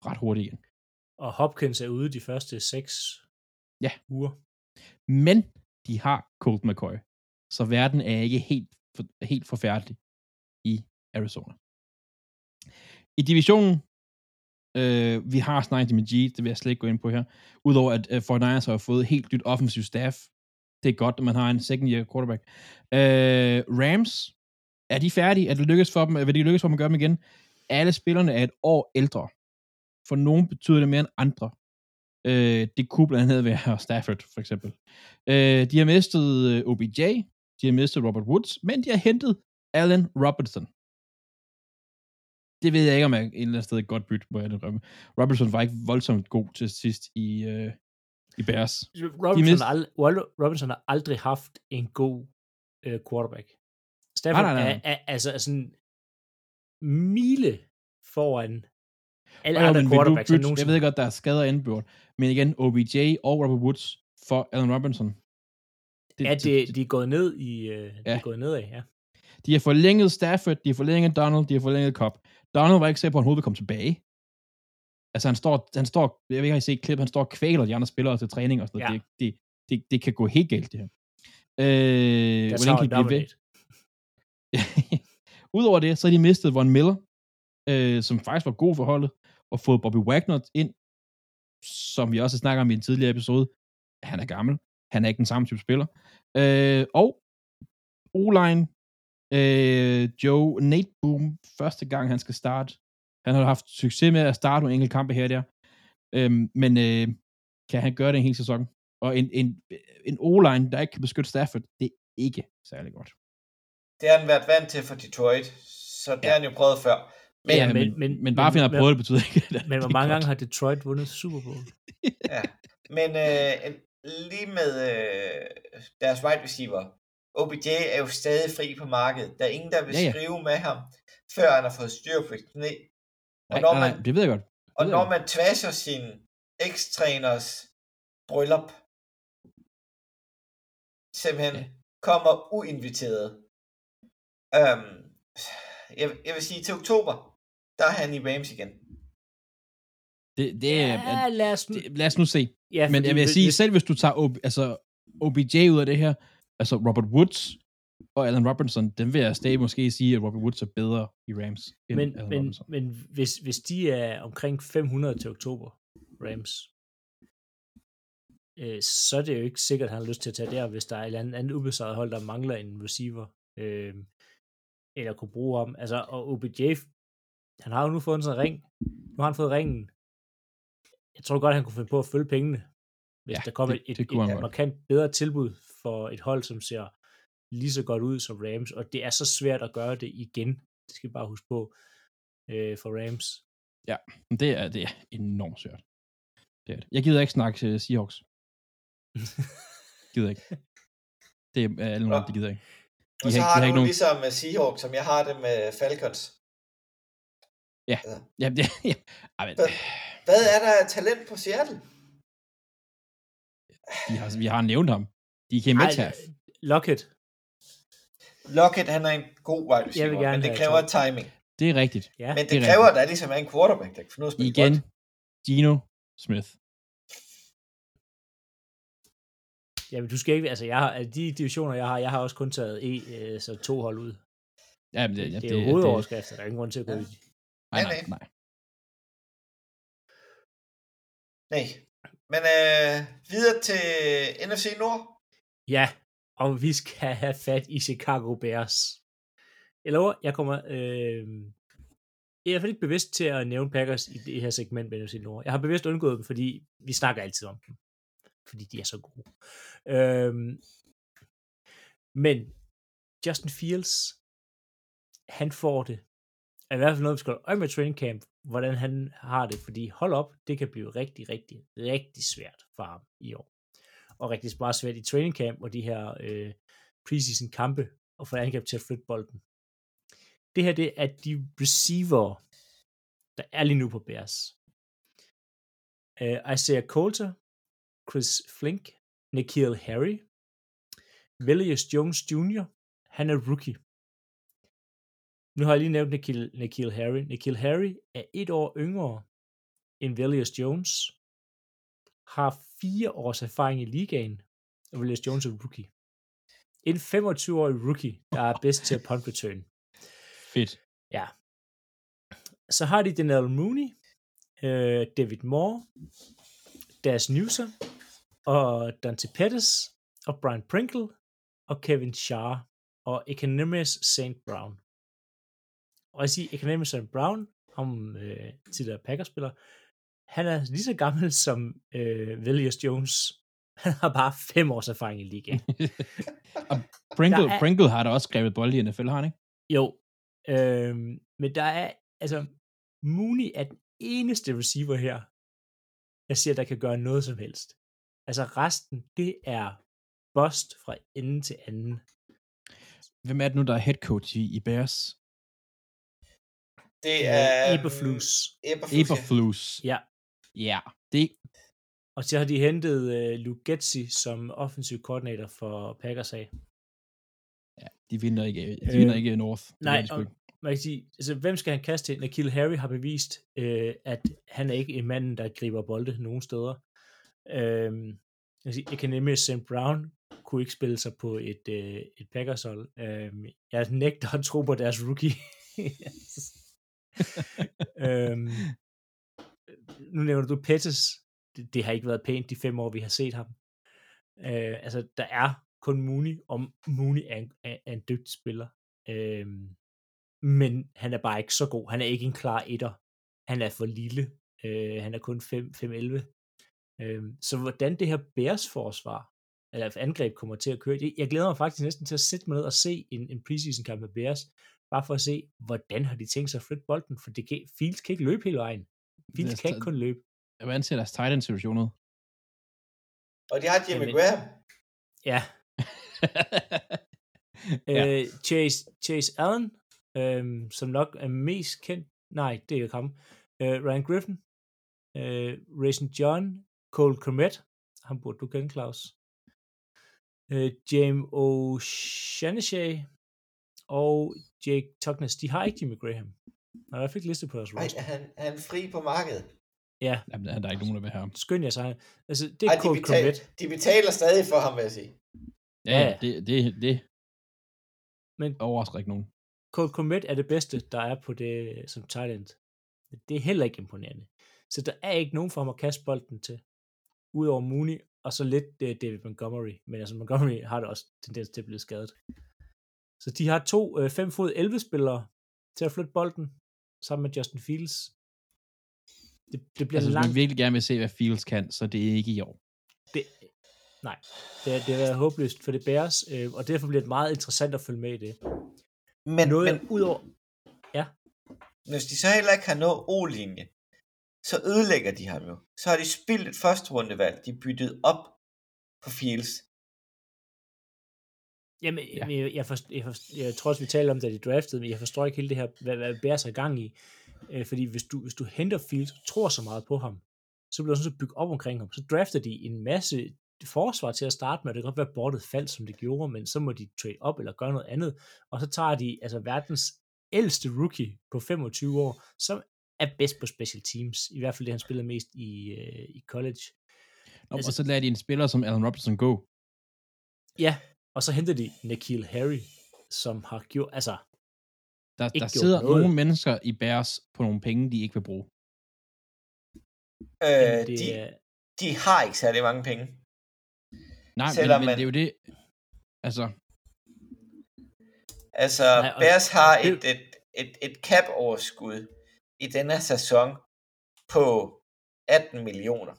ret hurtigt igen. Og Hopkins er ude de første seks Ja. uger. Men de har Colt McCoy, så verden er ikke helt, helt forfærdelig i Arizona. I divisionen, øh, vi har snakket med G, det vil jeg slet ikke gå ind på her, udover at øh, 49ers har fået helt nyt offensiv staff. Det er godt, at man har en second year quarterback. Øh, Rams, er de færdige? Er det lykkes for dem? Vil det lykkes for dem at gøre dem igen? Alle spillerne er et år ældre. For nogen betyder det mere end andre. Øh, det kunne blandt andet være Stafford, for eksempel. Øh, de har mistet øh, OBJ, de har mistet Robert Woods, men de har hentet Allen Robertson. Det ved jeg ikke, om jeg et eller andet sted godt bytte, må jeg indrømme. Robertson var ikke voldsomt god til sidst i, øh, i Bears. Robinson, mist- har ald- Robinson har aldrig haft en god øh, quarterback. Stafford Nej, nej, nej. Er, er, altså er sådan mile foran alle Og andre quarterbacks. bytte, jeg ved godt, der er skader indbyrd, men igen, OBJ og Robert Woods for Allen Robinson. Ja, det, de er gået ned i, øh, de Ja. er gået nedad, ja. De har forlænget Stafford, de har forlænget Donald, de har forlænget Cobb. Donald var ikke sikker på, at han komme tilbage. Altså, han står, han står, jeg ved ikke, har I set klip, han står og kvæler de andre spillere til træning og sådan noget. Ja. Det, det, det, det, kan gå helt galt, det her. Øh, That's hvordan kan de blive ved? [laughs] Udover det, så har de mistet Von Miller, øh, som faktisk var god for holdet, og fået Bobby Wagner ind, som vi også snakker om i en tidligere episode. Han er gammel. Han er ikke den samme type spiller. Øh, og O-line, øh, Joe Nate Boom, første gang han skal starte. Han har haft succes med at starte nogle enkelte kampe her og der. Øh, men øh, kan han gøre det en hel sæson? Og en, en, en O-line, der ikke kan beskytte Stafford, det er ikke særlig godt. Det har han været vant til for Detroit, så det Ja. har han jo prøvet før. Men, Ja, men- men, men, bare fordi han har prøvet det, betyder ikke, at Men hvor mange godt. gange har Detroit vundet Super Bowl? [laughs] ja. men øh, lige med øh, deres wide receiver, OBJ er jo stadig fri på markedet. Der er ingen, der vil Ja, ja. skrive med ham, før han har fået styr på sit knæ. Og Nej, når nej, man, nej, det ved jeg godt. og ved når jeg man tvasser sin ekstræners bryllup, simpelthen Ja. kommer uinviteret. Øhm, jeg, jeg vil sige, til oktober, der er han i Rams igen. Det, det, er, Ja, lad os nu... det, lad os nu se. Ja, Men jeg vil sige, hvis- selv hvis du tager OB, altså, OBJ ud af det her, altså Robert Woods og Allen Robinson, den vil jeg stadig måske sige, at Robert Woods er bedre i Rams end men, Allen men, Robinson. men hvis, hvis de er omkring 500 til oktober, Rams, øh, så er det jo ikke sikkert, at han har lyst til at tage der, hvis der er et eller andet, andet ubesejret hold, der mangler en receiver, øh, eller kunne bruge ham. Altså, og OBJ, han har jo nu fået en sådan ring. Nu har han fået ringen. Jeg tror godt, han kunne finde på at følge pengene, hvis Ja, der kommer det- et, det et, et markant bedre tilbud for et hold, som ser lige så godt ud som Rams, og det er så svært at gøre det igen. Det skal vi bare huske på øh, for Rams. Men Det er, det er enormt svært. Det er det. Jeg gider ikke snakke til Seahawks. gider ikke. [laughs] Det er alle Nå. nogen, det gider ikke. De Og har så ikke- har de har du nogen- ligesom med Seahawks, som jeg har det med Falcons. Ja, det, [laughs] ja. Ej, men, Hvad- Hvad er der af talent på Seattle? vi, har, vi har nævnt ham. De kan Metcalf. Lockett. Lockett, han er en god wide Jeg vil receiver, gerne men det have kræver to. timing. Det er rigtigt. Ja. Men det det er kræver, at der ligesom er en quarterback, der kan finde ud af at spille Igen, bold. Gino Smith. Jamen, du skal ikke, altså jeg har, de divisioner, jeg har, jeg har også kun taget E, øh, så to hold ud. Ja, men det, ja, det, er jo hovedoverskrifter, der er ingen grund til at gå Ja. Nej, nej, nej. nej. Nej. Men øh, videre til NFC Nord. Ja, og vi skal have fat i Chicago Bears. Jeg lover, jeg kommer... Øh, jeg er i hvert fald ikke bevidst til at nævne Packers i det her segment men jeg, Nord. Jeg har bevidst undgået dem, fordi vi snakker altid om dem. Fordi de er så gode. Øh, men Justin Fields, han får det. Er i hvert fald noget, vi skal holde øje med training camp, hvordan han har det, fordi hold op, det kan blive rigtig, rigtig, rigtig svært for ham i år. Og rigtig meget svært i training camp og de her øh, preseason kampe, og få angreb til at flytte bolden. Det her, det er de receiver, der er lige nu på Bears. Uh, Isaiah Coulter, Chris Flink, Nikhil Harry, Velius Jones Jr., han er rookie. Nu har jeg lige nævnt Nikhil, Nikhil Harry. Nikhil Harry er et år yngre end Velius Jones, har fire års erfaring i ligaen, og Velius Jones er rookie. En 25-årig rookie, der er bedst til at punt return. [laughs] Fedt. Ja. Så har de Denell Mooney, øh, David Moore, Daz Newsom, og Dante Pettis, og Brian Pringle, og Kevin Shar, og Economus St. Brown. Og jeg siger Economus St. Brown, om øh, tidligere Packers-spiller, han er lige så gammel som øh, Velius Jones. Han har bare fem års erfaring i ligaen. [laughs] Og Pringle, Der er- Pringle har da også skrevet bold i NFL, har han ikke? Jo, øhm, men der er, altså, Mooney er den eneste receiver her, jeg siger, der kan gøre noget som helst. Altså resten, det er bust fra ende til anden. Hvem er det nu, der er head coach i, i Bears? Det Øh, er... Eberflus. Eberflus. ja. Eberflus. Ja, Ja, det, og så har de hentet uh, Luke Getzi som offensiv koordinator for Packers af. ja, de vinder ikke, de Øh, vinder ikke North. Nej, og-. Man kan sige, altså, hvem skal han kaste til? Nikhil Harry har bevist, øh, at han er ikke en mand, der griber bolde nogen steder. Øh, jeg kan sige, Economy St. Brown kunne ikke spille sig på et, øh, et Packers-hold. Øh, jeg nægter at tro på deres rookie. [laughs] øhm, nu nævner du Pettis. Det, det har ikke været pænt de fem år, vi har set ham. Øh, altså, der er kun Mooney, og Mooney er en, er, er en dygtig spiller. Øh, men han er bare ikke så god. Han er ikke en klar etter. Han er for lille. Øh, han er kun 5-11. Øh, så hvordan det her Bears forsvar, eller angreb kommer til at køre, jeg glæder mig faktisk næsten til at sætte mig ned og se en, en preseason kamp med Bears, bare for at se, hvordan har de tænkt sig at flytte bolden, for det kan, Fields kan ikke løbe hele vejen. Fields kan ikke kun løbe. Hvordan ser deres tight end situation ud? Og de har Jimmy Jamen- Graham. Ja, [laughs] ja. Øh, Chase, Chase Allen, øh, som nok er mest kendt, nej, det er ikke ham, øh, Ryan Griffin, øh, Raisin John, Cole Komet, ham burde du kende, Claus, øh, James O'Shaughnessy og Jake Tugnes, de har ikke Jimmy Graham. Hvert fald ikke listet på deres Nej, roster. han, han er fri på markedet. Ja, Jamen, der er ikke nogen, der vil have ham. skynd jer sig. Altså, det er Ej, de, Cole betaler, Komet. de betaler stadig for ham, vil jeg sige. Ja, Ja. det, det, det Men overrasker ikke nogen. Cole Komet er det bedste, der er på det som tight end. Det er heller ikke imponerende. Så der er ikke nogen for ham at kaste bolden til. Udover Mooney, og så lidt uh, David Montgomery. Men altså Montgomery har da også tendens til at blive skadet. Så de har to 5 fod 11 spillere til at flytte bolden, sammen med Justin Fields. Det, det bliver Altså, altså, hvis man langt. virkelig gerne vil se, hvad Fields kan, så det er ikke i år. Det, nej, det, er- det er håbløst for det bæres, øh, og derfor bliver det meget interessant at følge med i det. Men, Noget men udover, hvis de så heller ikke har nået O-linje, så ødelægger de ham jo. Så har de spildt et første rundevalg. De er byttet op på Fields. Jamen, Ja. jeg, jeg, forst, jeg, forst, jeg tror også, vi talte om, da de draftede, men jeg forstår ikke hele det her, hvad, hvad Bears er i gang i. Øh, fordi hvis du, hvis du henter Fields og tror så meget på ham, så bliver du sådan så bygge op omkring ham. Så drafter de en masse forsvar til at starte med, og det kan godt være, at bordet faldt, som det gjorde, men så må de trade op eller gøre noget andet, og så tager de altså verdens ældste rookie på 25 år, som er bedst på special teams, i hvert fald det, han spiller mest i, øh, i college. Nå, Altså- og så lader de en spiller som Allen Robinson gå. Ja, og så henter de Nikhil Harry, som har gjort, altså, Der, Ikke der sidder noget. nogle mennesker i Bears på nogle penge, de ikke vil bruge. Øh, det de, de har ikke særlig mange penge. Nej, men, Selvom men man- det er jo det. Altså, Altså, Nej, og- Bears har et, et, et, et cap-overskud i denne sæson på 18 millioner.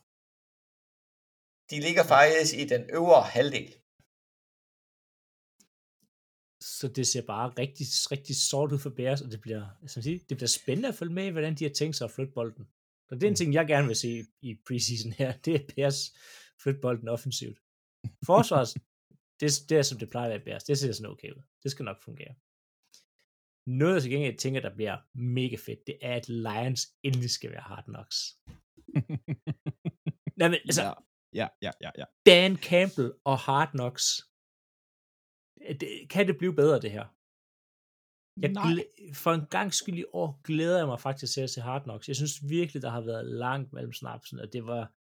De ligger faktisk i den øvre halvdel. Så det ser bare rigtig, rigtig sort ud for Bears, og det bliver, som siger, det bliver spændende at følge med i, hvordan de har tænkt sig at flytte bolden. Og det er en ting, jeg gerne vil se i preseason her, [laughs] det er Bears flytte bolden offensivt. Forsvars, det, det er som det plejer at være Bears, det ser sådan okay ud. Det skal nok fungere. Noget, jeg til gengæld tænker, der bliver mega fedt, det er, at Lions endelig skal være hard knocks. [laughs] Nej, men altså, ja, ja, ja, ja, ja. Dan Campbell og Hard Knocks. Det, kan det blive bedre, det her? Jeg Nej. glæ- for en gang skyld i år glæder jeg mig faktisk til at se Hard Knocks. Jeg synes virkelig, der har været langt mellem snapsen, og det var,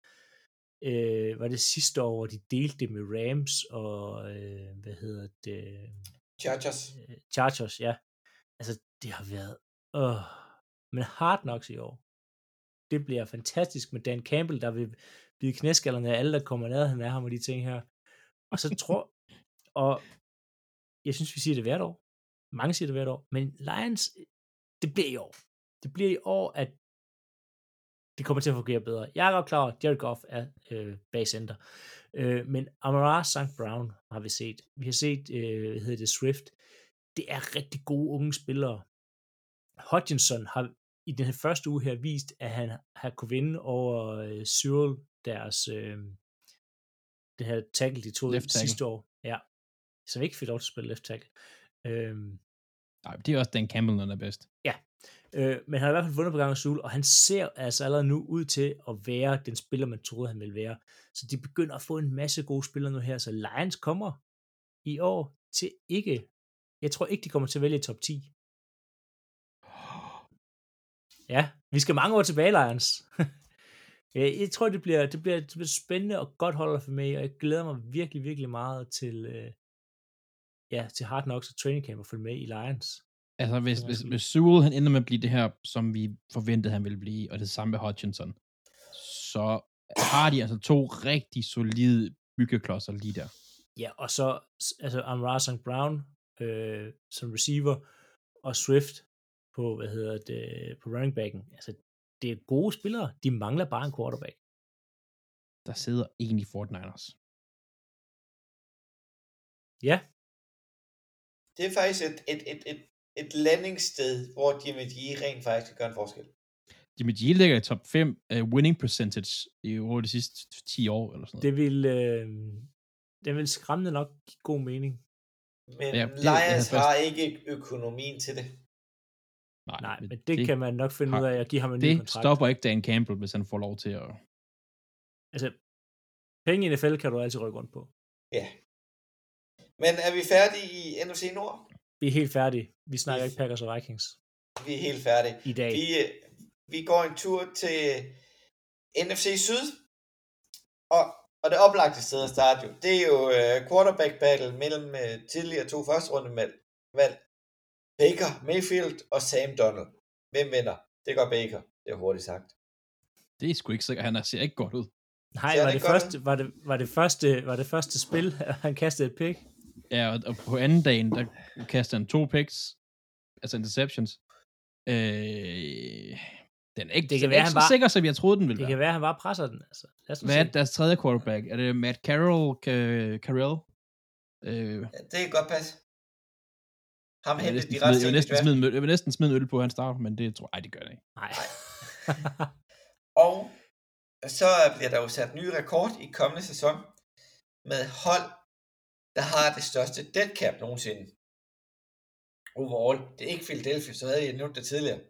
øh, var det sidste år, hvor de delte det med Rams og, øh, hvad hedder det, Chargers. øh, Chargers, ja. Altså, det har været, åh. Men Hard Knocks i år, det bliver fantastisk med Dan Campbell, der vil blive knæskallerne af alle, der kommer nærheden af ham og de ting her. Og så tror, og jeg synes, vi siger det hvert år. Mange siger det hvert år. Men Lions, det bliver i år. Det bliver i år, at det kommer til at fungere bedre. Jeg er godt klar over, at Jared Goff er øh, bag center. Øh, men Amara St. Brown har vi set. Vi har set, øh, hvad hedder det, Swift. Det er rigtig gode unge spillere. Hodgkinson har i den her første uge her vist, at han har kunne vinde over øh, Cyril, deres øh, det her tackle, de tog sidste år. Ja. Som ikke fik lov til at spille left tackle. Øhm, Nej, det er også Dan Campbell, han er bedst. Øh, men han har i hvert fald vundet på gang Sul, og han ser altså allerede nu ud til at være den spiller, man troede, han ville være. Så de begynder at få en masse gode spillere nu her, så Lions kommer i år til ikke, jeg tror ikke, de kommer til at vælge top 10. Ja, vi skal mange år tilbage, Lions. [laughs] Ja, jeg tror, det bliver, det, bliver, det bliver spændende og godt hold at få med, i, og jeg glæder mig virkelig, virkelig meget til, øh, ja, til Hard Knocks og Training Camp at følge med i Lions. Altså, hvis, Ja, hvis, hvis Sewell han ender med at blive det her, som vi forventede, han ville blive, og det samme med Hutchinson, så har de altså to rigtig solide byggeklodser lige der. Ja, og så altså Amara St. Brown øh, som receiver, og Swift på, hvad hedder det, på running backen. Altså, det er gode spillere. De mangler bare en quarterback. Der sidder en i Fortniners. Ja, Det er faktisk et, et, et, et, et landingssted, hvor Jimmy G rent faktisk kan gøre en forskel. Jimmy G ligger i top 5 uh, winning percentage i over de sidste 10 år, eller sådan noget. det vil, øh, det vil skræmmende nok give god mening. Men Ja, det- Lions først- har ikke økonomien til det. Nej, men det, det kan man nok finde har- ud af at give ham en ny Det kontrakt. stopper ikke Dan Campbell, hvis han får lov til at... Altså, penge i NFL kan du altid rykke rundt på. Ja. Men er vi færdige i NFC Nord? Vi er helt færdige. Vi snakker ikke Packers og Vikings Vi er helt færdige. i dag. Vi, øh, vi går en tur til NFC Syd. Og, og det oplagte sted at starte jo, det er jo uh, quarterback battle mellem uh, tidligere to første runde valg. Baker, Mayfield og Sam Donald. Hvem vinder? Det går Baker. Det er hurtigt sagt. Det er sgu ikke sikkert. Han ser ikke godt ud. Nej, var det første, var, det, var, det første, var det første spil, at [laughs] han kastede et pick? Ja, og, og på anden dagen, der kaster han to picks, altså interceptions. Øh, den er ikke, Det det kan kan være, ikke han så bare- sikker, som jeg troede, den ville Det være. kan være, at han bare presser den. Altså. Lad os Hvad er deres tredje quarterback? Er det Matt Carroll? Ka- Carell? Øh, Ja, det kan godt passe. Ham jeg, hentede næsten de smide, ret jeg, vil næsten smide, en øl- jeg vil næsten smide en øl på, at han starter, men det tror jeg, det gør det ikke. Nej. [laughs] Og så bliver der jo sat ny rekord i kommende sæson med hold, der har det største dead cap nogensinde. Overall. Det er ikke Philadelphia, så havde jeg nævnt det tidligere.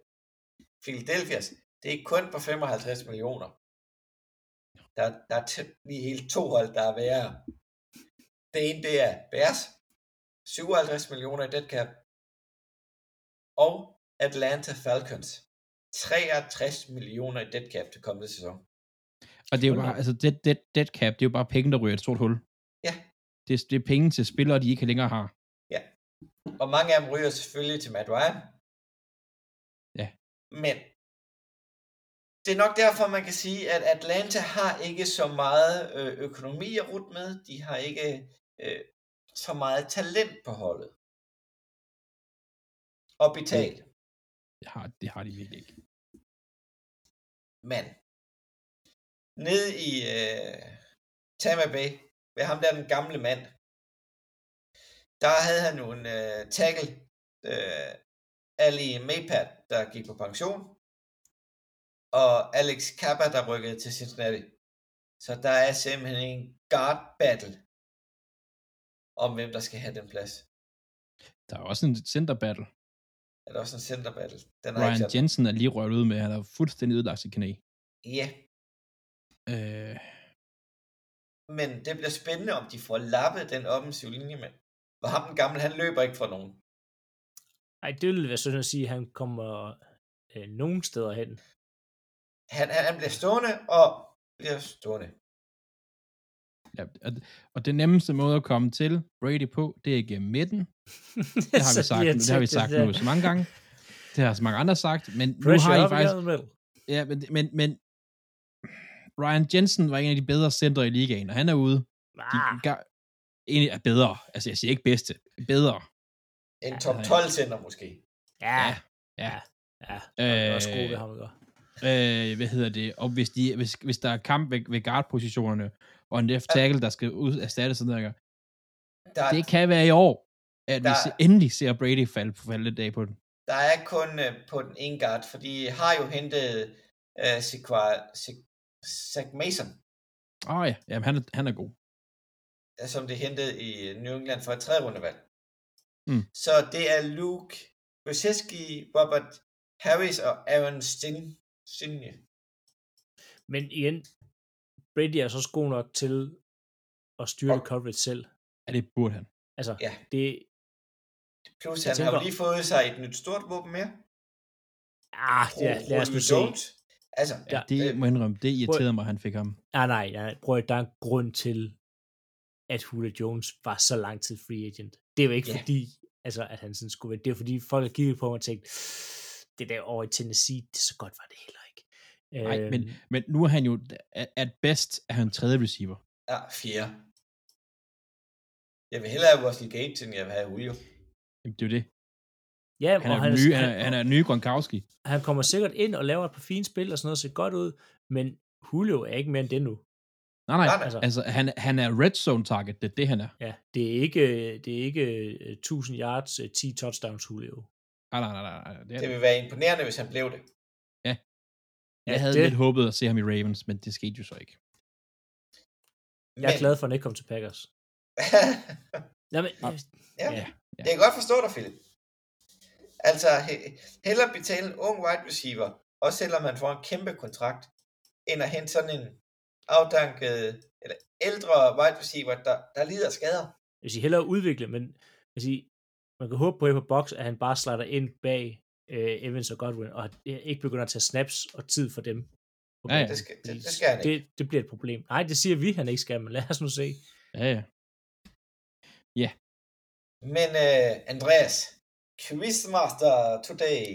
Philadelphia's, det er kun på 55 millioner. Der, der er tæt lige helt to hold, der er værre. Det ene, det er Bears, 57 millioner i dead cap. Og Atlanta Falcons, 63 millioner i dead cap til kommende sæson. Og det er jo bare, altså dead, dead, dead cap, det er jo bare penge, der ryger et stort hul. Ja. Det, er- det er penge til spillere, de ikke længere har. Og mange af dem ryger selvfølgelig til Matt Ryan. Ja. Men det er nok derfor, man kan sige, at Atlanta har ikke så meget øh, økonomi at rute med. De har ikke øh, så meget talent på holdet. Og betale. Det har, det har de virkelig ikke. Men nede i øh, Tampa Bay, ved ham der den gamle mand, der havde han jo en øh, tackle, øh, Ali Maypad, der gik på pension, og Alex Kappa, der rykkede til Cincinnati. Så der er simpelthen en guard battle om hvem der skal have den plads. Der er også en center battle. Er der også en center battle? Den har ikke Ryan sat. Jensen er lige rørt ud med, at han er fuldstændig ødelagt sit knæ. Ja, Øh, men det bliver spændende, om de får lappet den offensive linje med. For ham den gamle, han løber ikke fra nogen. Ej, det ville være sådan at sige, at han kommer øh, nogen steder hen. Han, han, han bliver stående og bliver stående. Ja, og, og det nemmeste måde at komme til Brady på, det er gennem midten. [laughs] Det har vi sagt, det har vi sagt nu så mange gange. Det har så mange andre sagt, men nu har I faktisk... Ja, men, men, men Ryan Jensen var en af de bedre center i ligaen, og han er ude. De Ah, ga, egentlig er bedre. Altså, jeg siger ikke bedste. Bedre. En top 12 center måske. ja, Ja. ja. ja. Det er også Øh, gode ved ham, ikke? Øh, hvad hedder det? Og hvis, de, hvis, hvis der er kamp ved, ved guard-positionerne, og en left tackle, der skal ud erstatte sådan noget, Der, det kan være i år, at vi Der- se- endelig ser Brady falde på falde dag på den. der er kun øh, på den ene guard, fordi I har jo hentet øh, Zach- Zach- Mason, Åh oh, ja, Jamen, han, er, han er god. som det hentede i New England for et tredje rundevalg. Mm. Så det er Luke Brzezinski, Robert Harris og Aaron Stin. Stinje. Men igen, Brady er så god nok til at styre Og- coverage selv. Ja, det burde han. Altså, Ja. det, Plus han har jo tænker- lige fået sig et nyt stort våben mere. ah, ja, lad os nu se. Altså, Ja, det øh, må jeg indrømme, det irriterede mig, at han fik ham. Ah, nej, nej, prøv at der er en grund til, at Julio Jones var så lang tid free agent. Det er jo ikke Ja. fordi, altså, at han sådan skulle være. Det er fordi, folk har kigget på mig og tænkt, det der over i Tennessee, det så godt var det heller ikke. Nej, Øhm, men, men nu er han jo, at- bedst er han tredje receiver. ja, fire. Jeg vil hellere have Russell Gage, end jeg vil have Julio. Jamen, det er jo det. Ja, Han og er, han, ny, han, er, han er ny Gronkowski. han kommer sikkert ind og laver et par fine spil og sådan noget, ser godt ud, men Julio er ikke mere end det nu. Nej, nej, altså, altså han, han er red zone target, det er det, han er. Ja, det er ikke, det er ikke øh, 1000 yards, øh, 10 touchdowns Julio. Nej, nej, nej, nej. Det er Det det. vil være imponerende, hvis han blev det. Jeg havde det, lidt håbet at se ham i Ravens, men det skete jo så ikke. jeg er glad for, at han ikke kom til Packers. [laughs] Jamen, Ja. ja. Ja. Jeg kan godt forstå dig, Philip. Altså, he- hellere betale en ung wide receiver, også selvom man får en kæmpe kontrakt, end at hente sådan en afdanket, eller ældre wide receiver, der, der lider skader. jeg vil sige, hellere udvikle, men jeg vil sige, man kan håbe på på box, at han bare slider ind bag øh, Evans og Godwin, og det ikke begynder at tage snaps og tid for dem. på Ja, ja. Det skal- det- det skal han det, det bliver et problem. Nej, det siger vi, han ikke skal, men lad os nu se. Ja, ja. Men uh, Andreas, Quizmaster today.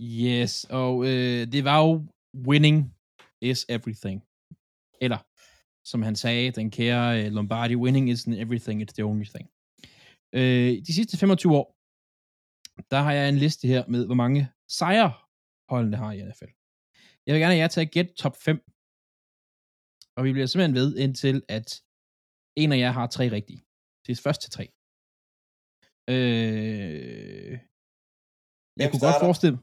Yes, og øh, det var jo winning is everything. Eller, som han sagde, den kære øh, Lombardi, winning isn't everything, it's the only thing. Øh, de sidste 25 år, der har jeg en liste her med, hvor mange sejre holdene har i NFL. Jeg vil gerne have jer til at gætte top 5. Og vi bliver simpelthen ved indtil, at en af jer har tre rigtige. Det er først til tre. Øh, jeg kunne godt starter? forestille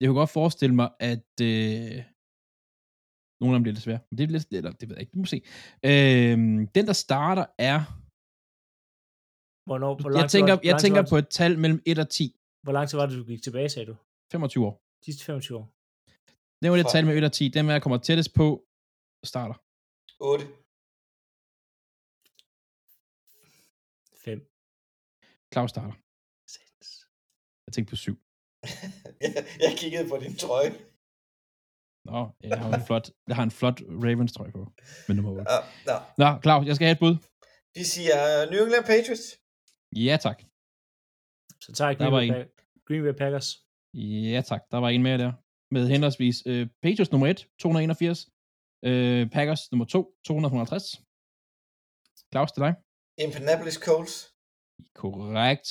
jeg kunne godt forestille mig, at øh, nogle af dem bliver lidt svære. Men det er lidt, eller det ved jeg ikke, vi må se. Øh, den, der starter, er... Hvornår, hvor Jeg tænker, var, jeg tænker på et tal mellem 1 og 10. Hvor lang tid var det, du gik tilbage, sagde du? 25 år. De sidste 25 år. Det var det tal mellem 1 og 10. Den, jeg kommer tættest på, starter. 8. 5. Claus starter. Jeg tænkte på 7. [laughs] jeg, kiggede på din trøje. Nå, jeg har en flot, jeg har en flot Ravens trøje på. Med nummer 8. Ja, nå. Nå, Claus, jeg skal have et bud. De siger øh, New England Patriots. Ja, tak. Så tager jeg Der Green, Bay, en. Green Bay Packers. Ja, tak. Der var en mere der. Med henholdsvis øh, Patriots nummer 1, 281. Øh, Packers nummer 2, 250. Claus, til dig. Indianapolis Colts. Korrekt.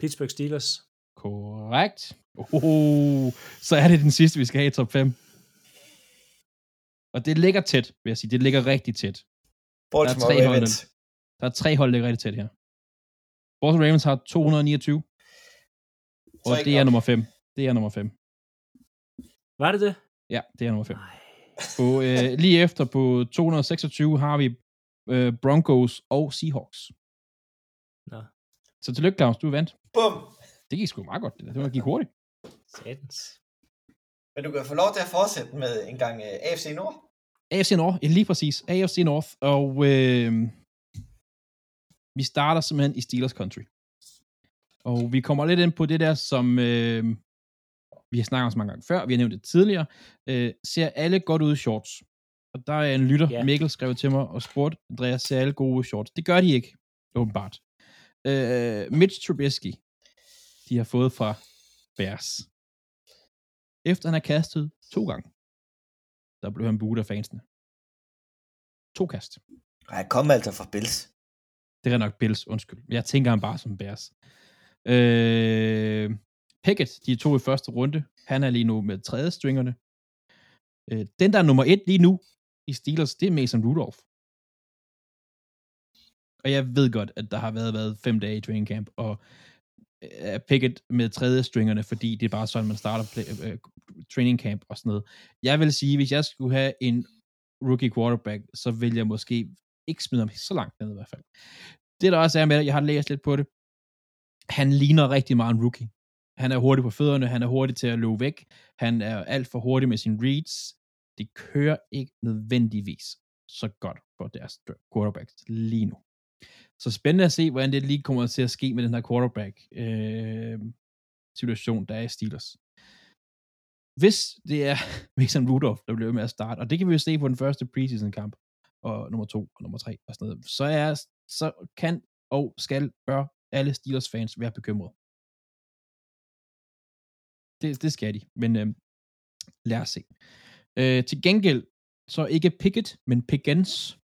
Pittsburgh Steelers. Korrekt. Oh, så er det den sidste, vi skal have i top 5. Og det ligger tæt, vil jeg sige. Det ligger rigtig tæt. Baltimore tre hold, Ravens. Der er tre hold, der ligger rigtig tæt her. Baltimore Ravens har 229, og det er nummer 5. Det er nummer 5. Var det det? Ja, det er nummer 5. Nej. På, øh, lige efter på 226 har vi øh, Broncos og Seahawks. Nå. Så tillykke, Claus, du vandt. Bum. Det gik sgu meget godt. Det, der. det var- gik hurtigt. Satans. Men du kan få lov til at fortsætte med en gang uh, AFC Nord. AFC North, ja, lige præcis. AFC North, og øh, vi starter simpelthen i Steelers Country. Og vi kommer lidt ind på det der, som øh, vi har snakket om så mange gange før, vi har nævnt det tidligere, øh, ser alle godt ud i shorts. Og der er en lytter, yeah. Mikkel, skrev til mig og spurgte, Andreas, ser alle gode shorts? Det gør de ikke, åbenbart. Øh, Mitch Trubisky, de har fået fra Bears. Efter han har kastet to gange, der blev han buet af fansene. To kast. Han kom altså fra Bills. Det er nok Bills, undskyld. Jeg tænker ham bare som Bears. Øh, Pickett, de er to i første runde. Han er lige nu med tredje stringerne. Øh, den, der er nummer et lige nu i Steelers, det er Mason Rudolph. Og jeg ved godt, at der har været, været fem dage i training camp, og øh, Pickett med tredje stringerne, fordi det er bare sådan, man starter play, uh, training camp og sådan noget. Jeg vil sige, hvis jeg skulle have en rookie quarterback, så vil jeg måske ikke smide ham så langt ned i hvert fald. Det der også er med det, jeg har læst lidt på det, han ligner rigtig meget en rookie. Han er hurtig på fødderne, han er hurtig til at løbe væk, han er alt for hurtig med sine reads. Det kører ikke nødvendigvis så godt for deres quarterbacks lige nu. Så spændende at se, hvordan det lige kommer til at ske med den her quarterback øh, situation, der er i Steelers. Hvis det er [laughs] Mason Rudolph, der bliver med at starte, og det kan vi jo se på den første preseason kamp, og nummer to og nummer tre og sådan noget, så, er, så kan og skal, bør alle Steelers fans være bekymrede. Det, det skal de, men øh, lad os se. Øh, til gengæld, så ikke Pickett, men Pickens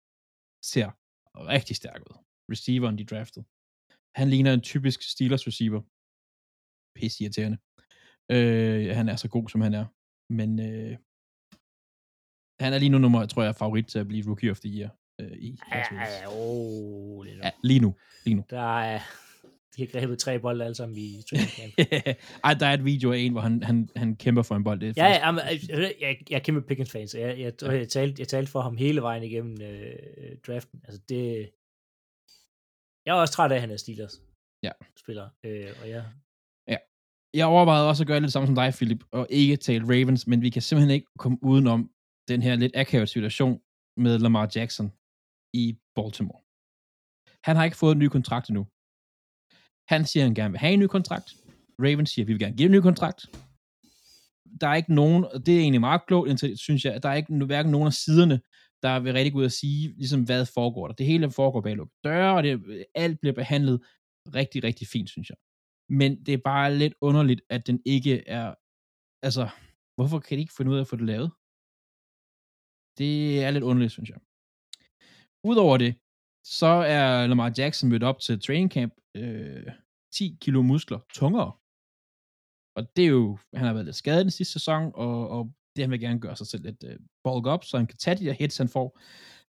ser rigtig stærk ud. Receiveren, de draftede. Han ligner en typisk Steelers receiver. Pisse irriterende. Øh, han er så god, som han er. Men øh, han er lige nu nummer, tror jeg, favorit til at blive Rookie of the Year. Øh, i Ja, ja, oh, ja, lige nu. Lige nu. Der er, de har grebet tre bolde alle sammen i training camp. [laughs] Ej, der er et video af en, hvor han, han, han kæmper for en bold. Det er Ja, faktisk- ja men, øh, jeg, jeg er kæmpe Pickens fan, så jeg, jeg, jeg, jeg, talte, jeg talte for ham hele vejen igennem øh, draften. Altså det, jeg er også træt af, at han er Steelers Ja. spiller. Øh, og jeg, Jeg overvejede også at gøre lidt samme som dig, Philip, og ikke tale Ravens, men vi kan simpelthen ikke komme udenom den her lidt akavet situation med Lamar Jackson i Baltimore. Han har ikke fået en ny kontrakt endnu. Han siger, at han gerne vil have en ny kontrakt. Ravens siger, at vi vil gerne give en ny kontrakt. Der er ikke nogen, og det er egentlig meget klogt, indtil, synes jeg, at der er ikke hverken nogen af siderne, der vil rigtig gå ud og sige, ligesom hvad foregår der. Det hele foregår bag lukkede døre, og det, alt bliver behandlet rigtig, rigtig fint, synes jeg. Men det er bare lidt underligt, at den ikke er... Altså, hvorfor kan de ikke finde ud af at få det lavet? Det er lidt underligt, synes jeg. Udover det, så er Lamar Jackson mødt op til training camp øh, 10 kilo muskler tungere. Og det er jo, han har været lidt skadet den sidste sæson, og, og det han vil gerne gøre sig selv lidt øh, bulk op, så han kan tage de der hits, han får.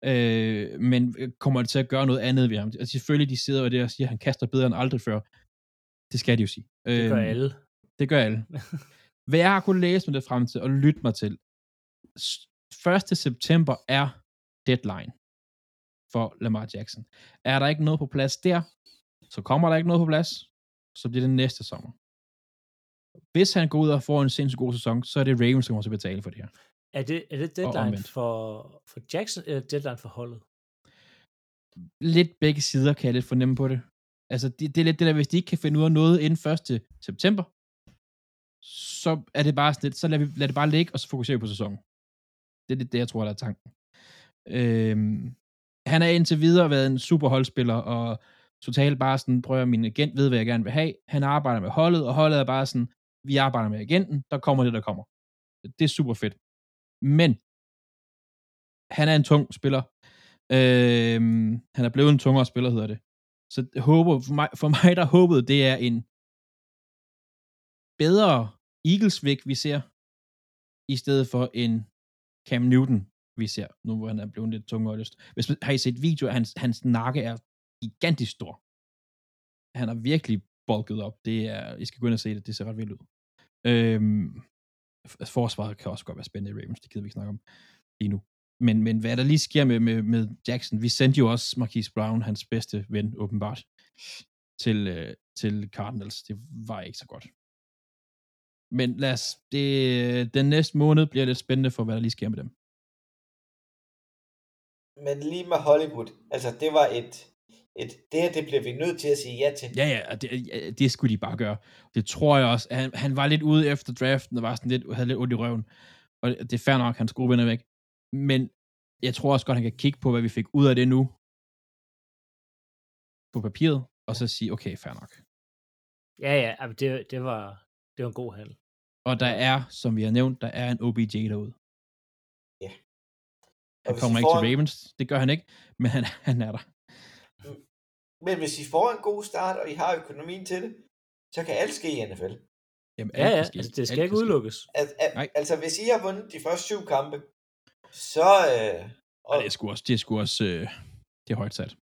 Øh, men kommer det til at gøre noget andet ved ham? Altså selvfølgelig, de sidder og der og siger, at han kaster bedre end aldrig før. Det skal de jo sige. det gør Øhm, alle. Det gør alle. [laughs] Hvad jeg har kunnet læse mig det frem til og lytte mig til, s- 1. september er deadline for Lamar Jackson. Er der ikke noget på plads der, så kommer der ikke noget på plads, så bliver det næste sommer. Hvis han går ud og får en sindssygt god sæson, så er det Ravens, der kommer til at betale for det her. Er det, er det deadline for, for Jackson, eller deadline for holdet? Lidt begge sider kan jeg lidt fornemme på det. Altså, det, det er lidt det der, hvis de ikke kan finde ud af noget inden 1. september, så er det bare sådan lidt, så lad, vi, lad det bare ligge, og så fokusere vi på sæsonen. Det er lidt det, jeg tror, der er tanken. Øhm, han er indtil videre været en super holdspiller, og totalt bare sådan, prøver min agent ved, hvad jeg gerne vil have. Han arbejder med holdet, og holdet er bare sådan, vi arbejder med agenten, der kommer det, der kommer. Det er super fedt. Men, han er en tung spiller. Øhm, han er blevet en tungere spiller, hedder det. Så jeg håber, for mig, for mig der håbede, det er en bedre Eagles-væk, vi ser, i stedet for en Cam Newton, vi ser, nu hvor han er blevet lidt tungere lyst. Hvis man, har I set video, hans, hans nakke er gigantisk stor. Han er virkelig bulket op. Det er, I skal gå ind og se det, det ser ret vildt ud. Øhm, forsvaret kan også godt være spændende i Ravens, det gider vi ikke snakke om lige nu. Men, men hvad der lige sker med, med, med Jackson, vi sendte jo også Marquise Brown, hans bedste ven, åbenbart, til, øh, til Cardinals. Det var ikke så godt. Men lad os, det, den næste måned bliver lidt spændende for, hvad der lige sker med dem. Men lige med Hollywood, altså det var et, et, det her, det bliver vi nødt til at sige ja til. Ja, ja, og det, ja, det skulle de bare gøre. Det tror jeg også. Han, han var lidt ude efter draften, og var sådan lidt, havde lidt ondt i røven. Og det er fair nok, han skulle vinde væk. Men jeg tror også godt, han kan kigge på, hvad vi fik ud af det nu. På papiret, og så sige, okay, fair nok. Ja, ja, det, det, var, det var en god handel. Og der er, som vi har nævnt, der er en OBJ derude. Ja. Og Han kommer ikke til en- Ravens, det gør han ikke, men han, han er der. Men hvis I får en god start, og I har økonomien til det, så kan alt ske i NFL. Jamen, Ja, ja, altså det skal Alt ikke udelukkes. Al, al, Nej. altså, hvis I har vundet de første syv kampe, så... Øh, og Og det er sgu også, det er sgu også øh, det er højt sat.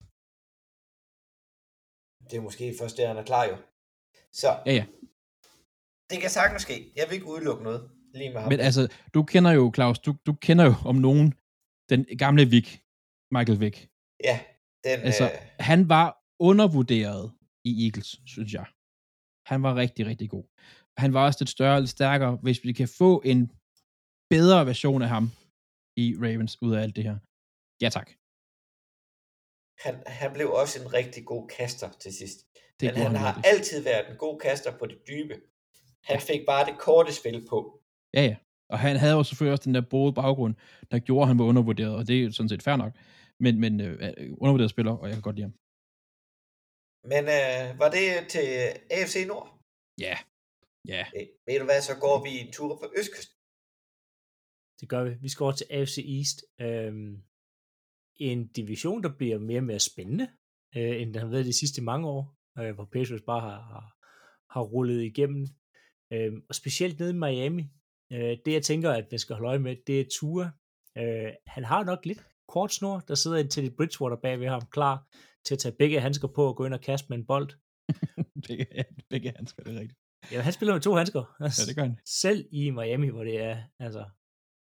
det er måske først der, han er klar jo. Så Ja, ja. det kan sagtens ske. Jeg vil ikke udelukke noget lige med ham. Men altså, du kender jo, Claus, du, du kender jo om nogen den gamle Vic, Michael Vick. ja, den... Altså, øh, han var undervurderet i Eagles, synes jeg. Han var rigtig, rigtig god. Han var også lidt større lidt stærkere, hvis vi kan få en bedre version af ham i Ravens ud af alt det her. Ja, tak. han, han blev også en rigtig god kaster til sidst. Det Men gjorde han har virkelig. altid været en god kaster på det dybe. Han fik bare det korte spil på. Ja, ja. Og han havde jo selvfølgelig også den der både baggrund, der gjorde, at han var undervurderet, og det er sådan set fair nok. Men, men øh, undervurderet spiller, og jeg kan godt lide ham. Men øh, var det til AFC Nord? Ja. Ja. Øh, ved du hvad, så går vi en tur på Østkysten. Det gør vi. Vi skal over til AFC East. Øhm, en division, der bliver mere og mere spændende, øh, end den har været de sidste mange år, øh, hvor Patriots bare har, har, har rullet igennem. Øhm, og specielt nede i Miami. Øh, det, jeg tænker, at vi skal holde øje med, det er Tua. Øh, han har nok lidt kort snor. Der sidder en Teddy Bridgewater bag ved ham, klar til at tage begge handsker på og gå ind og kaste med en bold. [laughs] begge, begge handsker, det er rigtigt. Ja, han spiller med to handsker. Ja, det gør han. Selv i Miami, hvor det er altså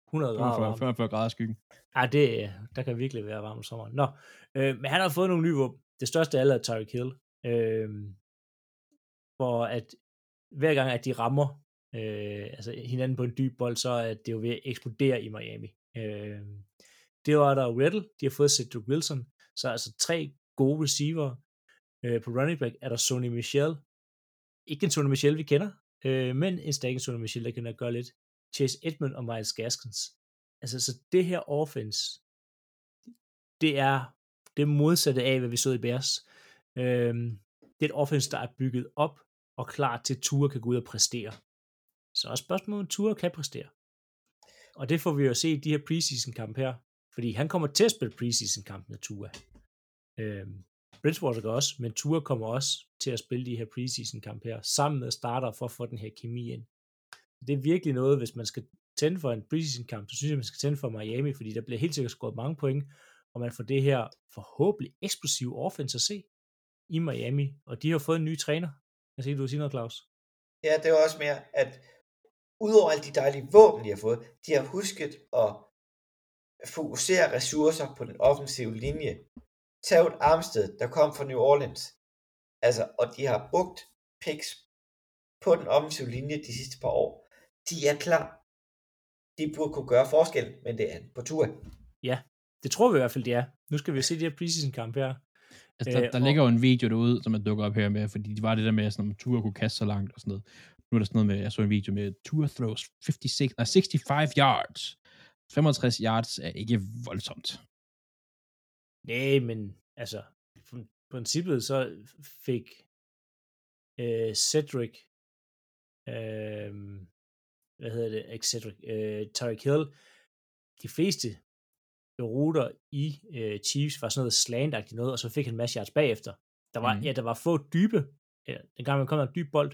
100 grader 45, varmt. 45 grader skyggen. Ja, det, der kan virkelig være varmt om sommeren. Nå, øh, men han har fået nogle nye våben. Det største af alle er Tyreek Hill. Øh, hvor at hver gang, at de rammer øh, altså hinanden på en dyb bold, så er det jo ved at eksplodere i Miami. Øh, det var der Riddle, de har fået Cedric Wilson, så altså tre gode receiver. Øh, på running back er der Sony Michel. Ikke en Sony Michel, vi kender, øh, men en stærk Sony Michel, der kan gøre lidt. Chase Edmund og Miles Gaskins. Altså, så det her offense, det er det modsatte af, hvad vi så i Bears. Øhm, det er et offense, der er bygget op og klar til, at Ture kan gå ud og præstere. Så er spørgsmålet, om Ture kan præstere. Og det får vi jo se i de her preseason-kamp her, fordi han kommer til at spille preseason-kamp med Tua. Øh, Bridgewater gør også, men Tua kommer også til at spille de her preseason-kamp her, sammen med starter for at få den her kemi ind. Det er virkelig noget, hvis man skal tænde for en preseason-kamp, så synes jeg, man skal tænde for Miami, fordi der bliver helt sikkert scoret mange point, og man får det her forhåbentlig eksplosive offense at se i Miami, og de har fået en ny træner. Jeg siger, du vil sige noget, Claus? Ja, det er også mere, at udover alle de dejlige våben, de har fået, de har husket at fokusere ressourcer på den offensive linje. Tag et Armsted, der kom fra New Orleans. Altså, og de har brugt picks på den offensive linje de sidste par år. De er klar. De burde kunne gøre forskel, men det er på tur. Ja, det tror vi i hvert fald, det er. Nu skal vi se de her preseason-kamp her. Altså, der, Øh, der og- ligger jo en video derude, som er dukket op her med, fordi det var det der med, sådan, om Tua kunne kaste så langt og sådan noget. Nu er der sådan noget med, jeg så en video med, Tua throws 56, nej, 65 yards. 65 yards er ikke voldsomt. Nej, men altså, i princippet så fik øh, Cedric, øh, hvad hedder det, ikke Cedric, øh, Tyreek Hill, de fleste ruter i øh, Chiefs var sådan noget slant noget, og så fik han en masse yards bagefter. Der var, mm. ja, der var få dybe, ja, dengang man kom der en dyb bold,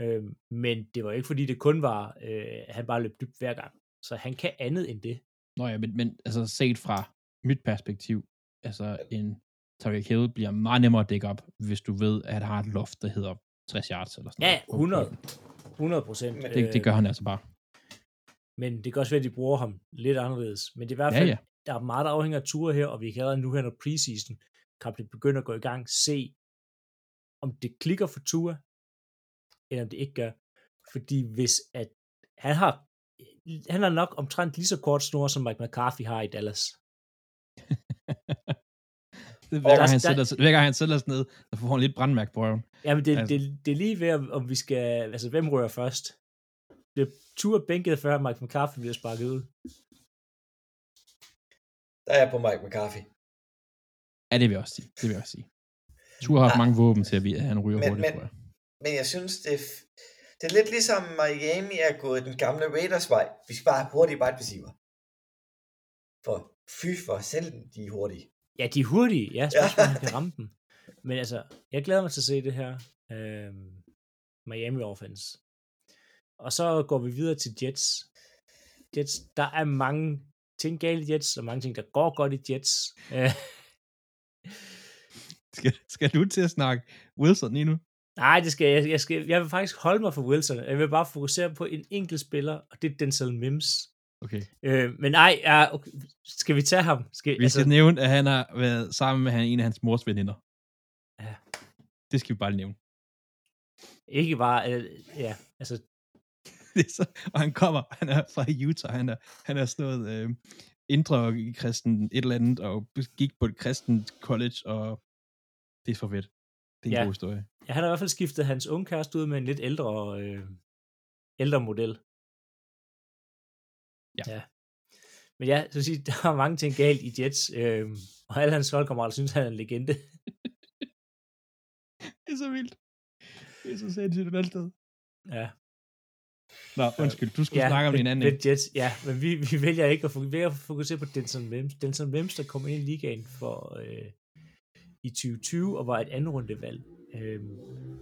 øh, men det var ikke fordi, det kun var, øh, han bare løb dybt hver gang. Så han kan andet end det. Nå ja, men, men altså set fra mit perspektiv, altså en Tyreek Hill bliver meget nemmere at dække op, hvis du ved, at han har et loft, der hedder 60 yards eller sådan Ja, noget. 100. 100 procent. Det, det gør han altså bare. Men det kan også være, at de bruger ham lidt anderledes. Men det er i hvert Ja, fald, ja. der er meget, der afhænger af ture her, og vi kan allerede nu her, når preseason kampen begynder at gå i gang, se, om det klikker for Tua, eller om det ikke gør. Fordi hvis at han har han har nok omtrent lige så kort snor, som Mike McCarthy har i Dallas. [laughs] Er hver, gang han der- sætter, sig- hver gang han sætter sig ned, så får han lidt brandmærke på røven. Jamen, det, Altså- det, det er lige ved, om- vi skal... Altså, hvem rører først? Det tur bænket før Mike McCarthy bliver sparket ud. Der er jeg på Mike McCarthy. Ja, det vil jeg også sige. Det vil jeg også sige. Ture har haft mange våben til, at vi- at han ryger Men- hurtigt, men- tror jeg. Men jeg synes, det er, f- det er lidt ligesom Miami er gået den gamle Raiders vej. Vi skal bare have hurtige wide receiver. For fy for selv de er hurtige. Ja, de er hurtige. Ja, spørgsmålet, Ja. ja. kan [laughs] ramme dem. Men altså, jeg glæder mig til at se det her. Øhm, Miami offense. Og så går vi videre til Jets. Jets, der er mange ting galt i Jets, og mange ting, der går godt i Jets. Øh, [laughs] Skal, skal du til at snakke Wilson lige nu? nej, det skal jeg, jeg, skal, jeg vil faktisk holde mig for Wilson. Jeg vil bare fokusere på en enkelt spiller, og det er Denzel Mims. Okay. Øh, men nej, ja, okay. skal vi tage ham? Skal, Vi skal nævne, at han har været sammen med han, en af hans mors veninder. Ja. Det skal vi bare nævne. ikke bare, øh, ja, altså, [laughs] Det er så, og han kommer, han er fra Utah, han er, han er sådan noget øh, indre i kristen et eller andet, og gik på et kristent college, og det er for fedt. Det er en Ja. god historie. Ja, han har i hvert fald skiftet hans unge kæreste ud med en lidt ældre, øh, ældre model. Ja. ja. Men ja, så sige, [laughs] der er mange ting galt i Jets, øh, og alle hans holdkammerater synes, han er en legende. [laughs] Det er så vildt. Det er så sindssygt sted. ja. Nå, undskyld, du skulle ja, snakke om men, din anden. men Jets, ja, men vi, vi vælger ikke at fokusere, at fokusere på Denson Mims. Denson Mims, der kom ind i ligaen for øh, i 2020 og var et andet rundevalg. Øh,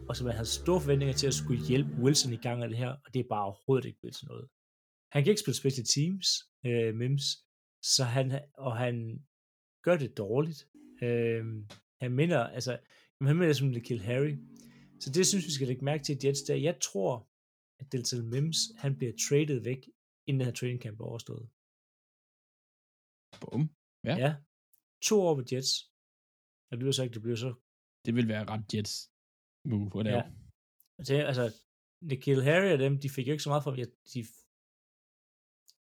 og så man havde store forventninger til at skulle hjælpe Wilson i gang af det her, og det er bare overhovedet ikke blevet til noget. Han kan ikke spille special teams, øh, Mims, så han, og han gør det dårligt. Øh, han minder, altså, han minder som Kill Harry. Så det synes vi skal lægge mærke til i Jets, der jeg tror, at Delta Mims, han bliver traded væk, inden den her training camp er overstået. Bum. Ja. ja. To år på Jets. Og det bliver så ikke, det bliver så... Det vil være ret Jets move, hvor det Ja. er. Altså, Nikhil Harry og dem, de fik jo ikke så meget for. Jeg, de,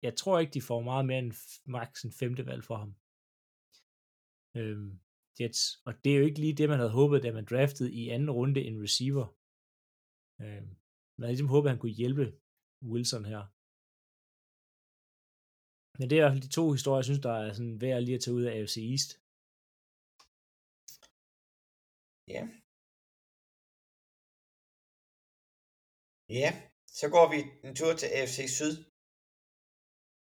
jeg tror ikke, de får meget mere end max en femte valg for ham. Øhm, Jets. Og det er jo ikke lige det, man havde håbet, da man draftede i anden runde en receiver. Øhm, man havde ligesom håbet, at han kunne hjælpe Wilson her. Men det er i hvert fald de to historier, jeg synes, der er sådan værd lige at tage ud af AFC East. Ja. Ja, så går vi en tur til AFC Syd.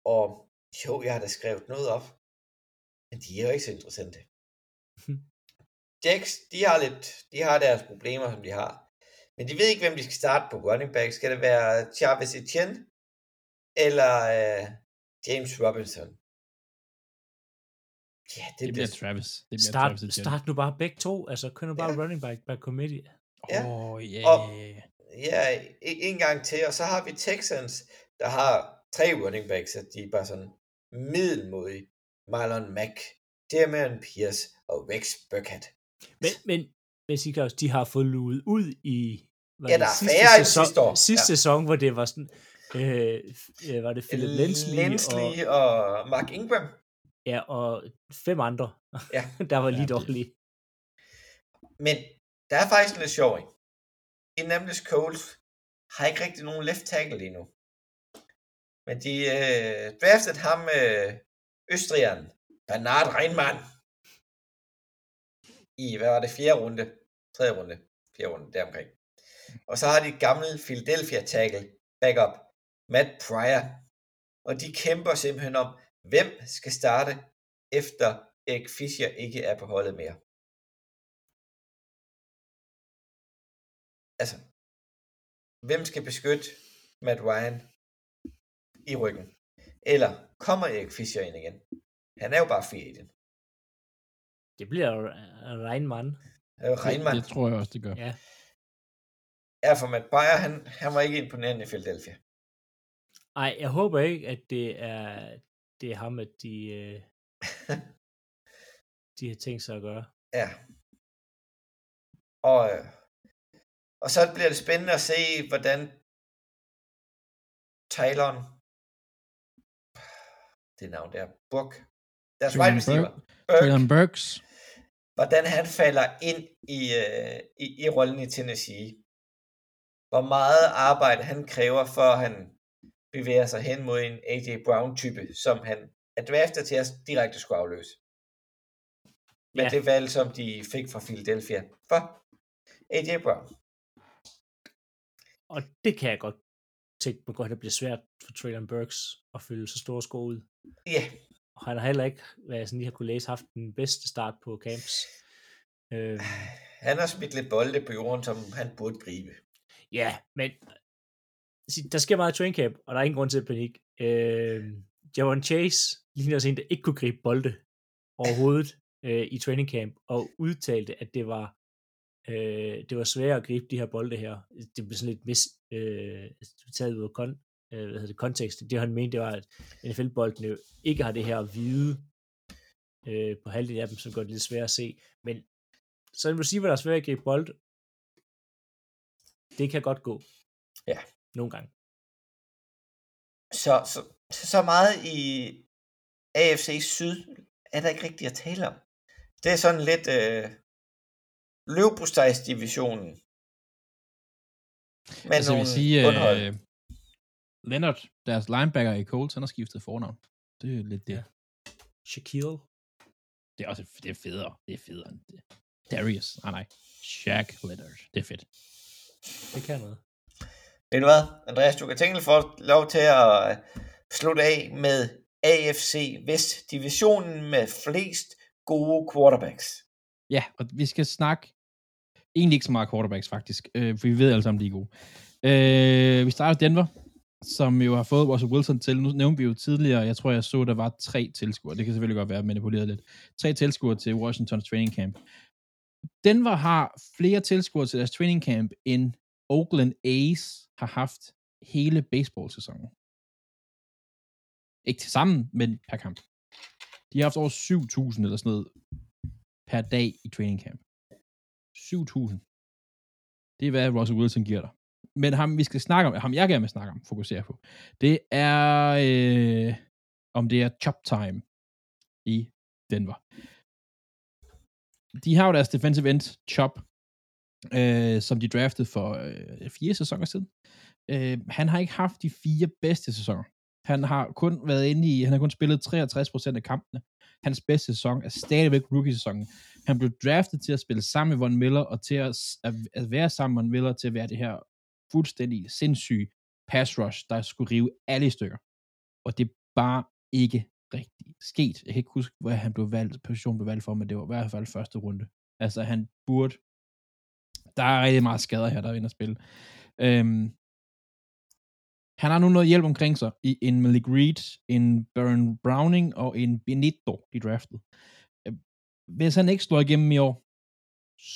Og jo, jeg har da skrevet noget op. Men de er jo ikke så interessante. [laughs] Jacks, de har lidt, de har deres problemer, som de har. Men de ved ikke, hvem de skal starte på running back. Skal det være Travis Etienne eller uh, James Robinson? Ja, det, Det bliver Travis. Det bliver Start, Travis start nu bare begge to. Altså, køn nu bare Ja. running back by committee. Ja. Oh, yeah. Og- Ja, en gang til, og så har vi Texans, der har tre running backs, og de er bare sådan middelmodige. Marlon Mack, Damian Pierce og Rex Burkhead. Men, men, men Sikas, de har fået luet ud i var Ja, det der er sidste færre sæson, sidste år. Sidste Ja. sæson, hvor det var sådan, øh, øh, var det Philip Lensley, Lensley og, og, Mark Ingram. ja, og fem andre, Ja. [laughs] der var lige Ja, dårlige. Men der er faktisk en lidt sjov en. Indianapolis Colts har ikke rigtig nogen left tackle lige nu. Men de øh, draftede ham, øh, Østrigeren, Bernard Reinmann, i, hvad var det, fjerde runde, tredje runde, fjerde runde, deromkring. Og så har de gamle Philadelphia tackle, backup, Matt Pryor. Og de kæmper simpelthen om, hvem skal starte, efter Erik Fischer ikke er på holdet mere. Altså, hvem skal beskytte Matt Ryan i ryggen? Eller kommer Erik Fischer ind igen? Han er jo bare free agent. Det bliver Reinmann. Øh, Reinmann. Det, det tror jeg også, det gør. Ja. Ja, for Matt Breyer, han, han var ikke imponerende i Philadelphia. Ej, jeg håber ikke, at det er, det er ham, at de, øh, [laughs] de har tænkt sig at gøre. Ja. Og, øh, og så bliver det spændende at se, hvordan Tylon, det navn der, Burke, deres wide receiver, Traylon Burke, Burks. hvordan han falder ind i, øh, i, i rollen i Tennessee. Hvor meget arbejde han kræver, for han bevæger sig hen mod en A.J. Brown-type, som han er draftet til at direkte skulle afløse. Men Ja. det valg, som de fik fra Philadelphia for A.J. Brown. Og det kan jeg godt tænke mig godt, at det bliver svært for Traylon Burks at fylde så store sko ud. Ja, Og han har heller ikke, hvad jeg sådan lige har kunne læse, haft den bedste start på camps. Øh, han har smidt lidt bolde på jorden, som han burde gribe. ja, men der sker meget i train camp, og der er ingen grund til panik. Øh, Javon Chase ligner også en, der ikke kunne gribe bolde overhovedet [laughs] øh, i training camp, og udtalte, at det var øh, det var svært at gribe de her bolde her. Det blev sådan lidt mis, øh, taget ud af kon, øh, hvad hedder det, kontekst. Det han mente, det var, at NFL-boldene jo ikke har det her hvide øh, på halvdelen af dem, som gør det lidt svært at se. Men så en receiver, der er svært at gribe bold, det kan godt gå. Ja. Nogle gange. Så, så, så meget i AFC Syd er der ikke rigtigt at tale om. Det er sådan lidt øh, løvbostejsdivisionen. Med altså, jeg nogle vil sige, bundhold. øh, Leonard, deres linebacker i Colts, han har skiftet fornavn. Det er lidt det. Ja. Shaquille. Det er også det er federe. Det er federe end det. Darius. Nej, nej. Shaq Leonard. Det er fedt. Det kan noget. Ved du hvad, Andreas, du kan tænke få lov til at øh, slutte af med AFC Vest, divisionen med flest gode quarterbacks. Ja, og vi skal snakke egentlig ikke så meget quarterbacks faktisk, øh, for vi ved alle sammen, de er gode. Øh, vi starter Denver, som jo har fået Russell Wilson til. Nu nævnte vi jo tidligere, jeg tror, jeg så, der var tre tilskuere. Det kan selvfølgelig godt være manipuleret lidt. Tre tilskuere til Washingtons training camp. Denver har flere tilskuere til deres training camp, end Oakland A's har haft hele baseball-sæsonen. Ikke til sammen, men per kamp. De har haft over 7.000 eller sådan noget per dag i training camp. 7.000. Det er, hvad Russell Wilson giver dig. Men ham, vi skal snakke om, ham jeg gerne vil snakke om, fokusere på, det er, øh, om det er chop time i Denver. De har jo deres defensive end, Chop, øh, som de draftede for øh, fire sæsoner siden. Øh, han har ikke haft de fire bedste sæsoner. Han har kun været inde i, han har kun spillet 63% af kampene. Hans bedste sæson er stadigvæk rookie-sæsonen. Han blev draftet til at spille sammen med Von Miller, og til at, at, at være sammen med Von Miller, til at være det her fuldstændig sindssyge pass rush, der skulle rive alle i stykker. Og det er bare ikke rigtig sket. Jeg kan ikke huske, hvor han blev valgt, position blev valgt for, men det var i hvert fald første runde. Altså, han burde... Der er rigtig meget skader her, der er inde at spille. Øhm, han har nu noget hjælp omkring sig i en Malik Reed, en Baron Browning og en Benito, de draftet. Øhm, hvis han ikke slår igennem i år,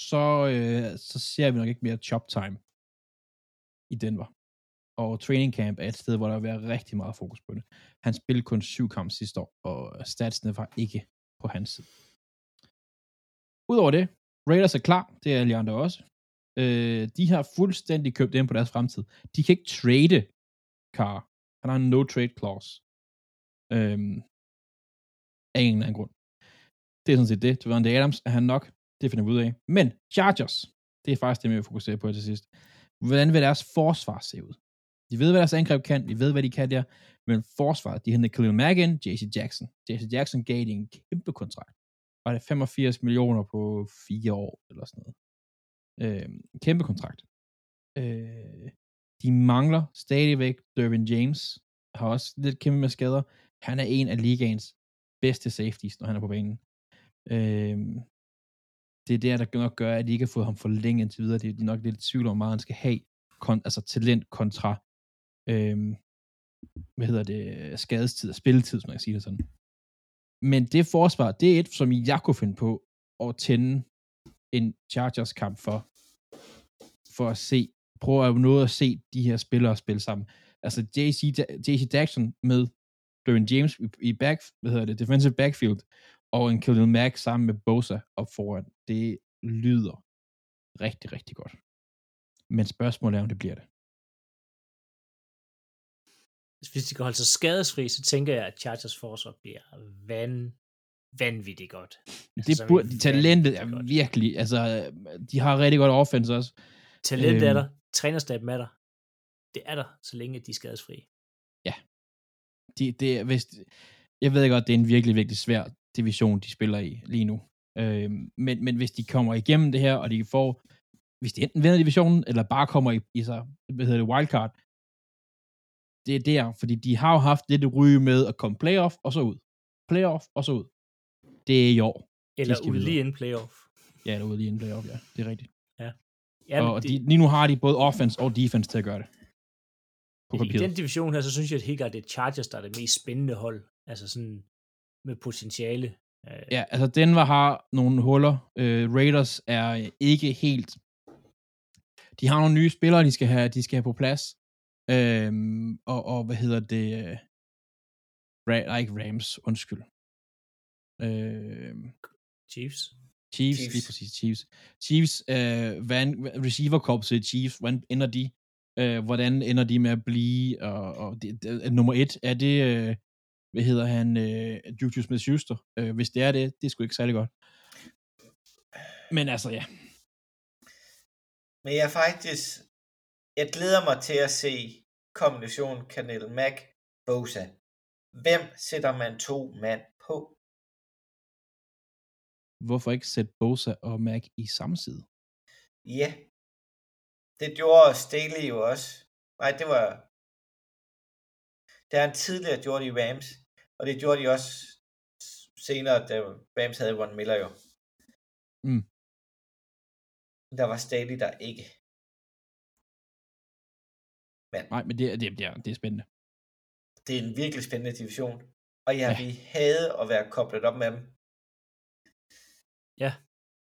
så, øh, så ser vi nok ikke mere chop time i Denver. Og training camp er et sted, hvor der vil være rigtig meget fokus på det. Han spillede kun syv kampe sidste år, og statsene var ikke på hans side. Udover det, Raiders er klar, det er alle andre også. Øh, de har fuldstændig købt ind på deres fremtid. De kan ikke trade Carr. Han har en no-trade clause. Øh, af en eller anden grund. Det er sådan set det. Devante Adams er han nok. Det finder vi ud af. Men Chargers, det er faktisk det, vi vil fokusere på til sidst. Hvordan vil deres forsvar se ud? De ved, hvad deres angreb kan. De ved, hvad de kan der. Men forsvaret, de hentede Khalil Mack ind, JC Jackson. JC Jackson gav de en kæmpe kontrakt. Var det 85 millioner på fire år, eller sådan noget. Øh, kæmpe kontrakt. Øh, de mangler stadigvæk Dervin James. Har også lidt kæmpe med skader. Han er en af ligaens bedste safeties, når han er på banen. Øh, det er der, der nok gør, at de ikke har fået ham forlænget indtil videre. De er nok lidt i tvivl om, hvor meget han skal have. Kon- altså talent kontra øhm, hvad hedder det, skadestid og spilletid, som man kan sige det sådan. Men det forsvar, det er et, som jeg kunne finde på at tænde en Chargers-kamp for, for at se, prøve at nå at se de her spillere spille sammen. Altså JC, JC Jackson med Derwin James i, i back, hvad hedder det, defensive backfield, og en Khalil Mack sammen med Bosa op foran. Det lyder rigtig, rigtig godt. Men spørgsmålet er, om det bliver det. Hvis de kan holde sig skadesfri, så tænker jeg, at Chargers forsvar bliver vanvittigt godt. Det så er burde, vi talentet er godt. virkelig, altså, de har rigtig godt offense også. Talent er Øhm. der, trænerstaben er der. Det er der, så længe de er skadesfri. De, det, er- hvis, jeg ved godt, det er en virkelig, virkelig svær division, de spiller i lige nu. Øh, men, men hvis de kommer igennem det her, og de får, hvis de enten vinder divisionen, eller bare kommer i, i så, hvad hedder det, wildcard, det er der, fordi de har jo haft lidt ryge med at komme playoff, og så ud. Playoff, og så ud. Det er i år. Eller ude lige inden playoff. Ja, eller ude lige inden playoff, ja. Det er rigtigt. Ja, og de, lige nu har de både offense og defense til at gøre det. På I den division her, så synes jeg at helt klart, det er Chargers, der er det mest spændende hold. Altså sådan med potentiale. Øh, Ja, altså Denver har nogle huller. Øh, Raiders er ikke helt... De har nogle nye spillere, de skal have, de skal have på plads. Øhm, og, og hvad hedder det? øh, Ra- nej, ikke Rams, undskyld. Øh, Chiefs. Chiefs, Chiefs. Lige præcis, Chiefs. Chiefs, øh, hvad, receiver corpset Chiefs, hvordan ender de? Øh, hvordan ender de med at blive? Og, og det, det, nummer et, er det, øh, hvad hedder han, øh, Juju Smith-Schuster? Øh, hvis det er det, det er sgu ikke særlig godt. Men altså, ja. Men jeg er faktisk, jeg glæder mig til at se kombinationen Kanel Mac Bosa. Hvem sætter man to mand på? Hvorfor ikke sætte Bosa og Mac i samme side? Ja, det gjorde Staley jo også. Nej, det var, det har han tidligere gjort i Rams, og det gjorde de også senere, da Rams havde Ron Miller jo. Mm. Der var Staley der ikke. Nej, men det, er- det, det, er, det er spændende. Det er en virkelig spændende division, og jeg Ja. vil have at være koblet op med dem. Ja.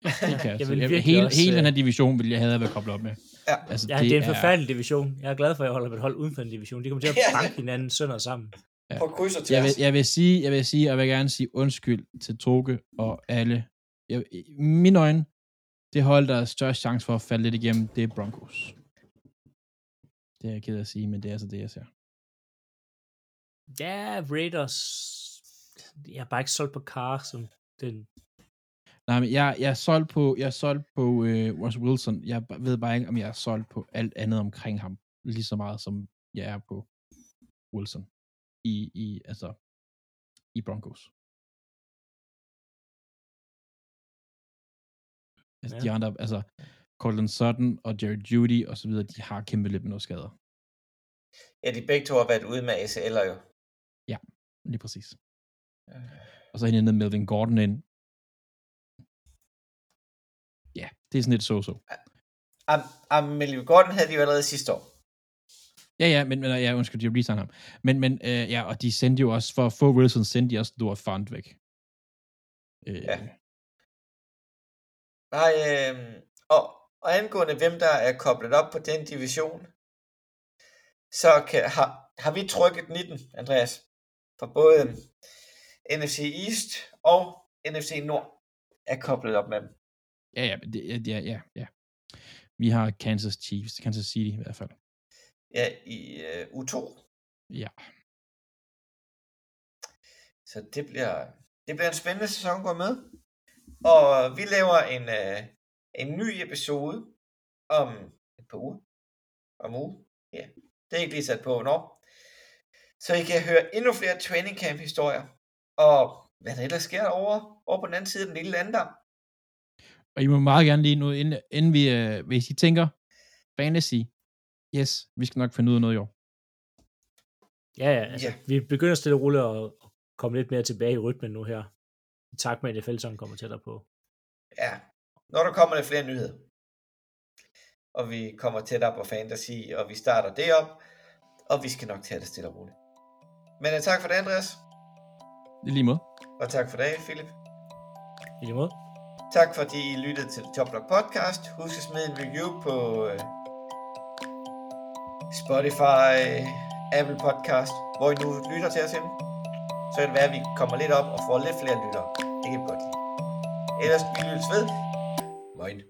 [laughs] Kan jeg, Jeg jeg vil virkelig hele, også, hele den øh, her division vil jeg have at være koblet op med. Ja. Altså, Ja, det, det er en forfærdelig division. Jeg er glad for, at jeg holder mit hold uden for en division. De kommer til at [laughs] banke hinanden sønder sammen. Ja. På kryds og Jeg vil, jeg vil sige, jeg vil sige, og jeg vil gerne sige undskyld til Toge og alle. Jeg, I mine øjne, det hold, der er størst chance for at falde lidt igennem, det er Broncos. Det er jeg ked af at sige, men det er altså det, jeg ser. Ja, Raiders. Jeg er bare ikke solgt på Carr, som den... Nej, men jeg, jeg er solgt på, jeg er solgt på uh, Russell Wilson. Jeg ved bare ikke, om jeg er solgt på alt andet omkring ham. Lige så meget, som jeg er på Wilson. I, i altså, i Broncos. Altså, Ja. de andre, altså, Cortland Sutton og Jared Judy og så videre, de har kæmpet lidt med nogle skader. Ja, de begge to har været ude med ACL'er jo. Lige præcis. Og så hende med Melvin Gordon ind. Ja, det er sådan lidt så-så. Am, am Melvin Gordon havde de jo allerede sidste år. Ja, ja, men, men ja, undskyld, de resign ham. Men, men øh, ja, og de sendte jo også, for at få Wilson, sendte de også Dora Font væk. Øh, Ja. Nej, øh, og, og angående hvem der er koblet op på den division, så kan, har, har vi trykket 19, Andreas, for både NFC East og NFC Nord er koblet op med dem. Ja, ja, det, ja, ja, ja, ja. Vi har Kansas Chiefs, Kansas City i hvert fald. Ja, i øh, U2. Ja. Så det bliver, det bliver en spændende sæson at gå med. Og vi laver en, øh, en ny episode om et par uger. Om uge. Ja, det er ikke lige sat på, hvornår. Så I kan høre endnu flere training camp historier. Og hvad der ellers sker over, over på den anden side af den lille landdam. Og I må meget gerne lige nu, inden, inden vi, øh, hvis I tænker, fantasy, yes, vi skal nok finde ud af noget i år. Ja, ja, altså, Ja. vi begynder stille og roligt at komme lidt mere tilbage i rytmen nu her. I takt med, at NFL-sæsonen kommer tættere på. Ja, når der kommer der flere nyheder. Og vi kommer tættere på fantasy, og vi starter det op. Og vi skal nok tage det stille og roligt. Men uh, tak for det, Andreas. Det er lige måde. Og tak for det, Philip. I lige måde. Tak fordi I lyttede til Top Block Podcast. Husk at smide en review på uh, Spotify, Apple Podcast, hvor I nu lytter til os henne. Så kan det være, at vi kommer lidt op og får lidt flere lyttere. Det kan vi godt lide. Ellers vi lyttes ved. Moin.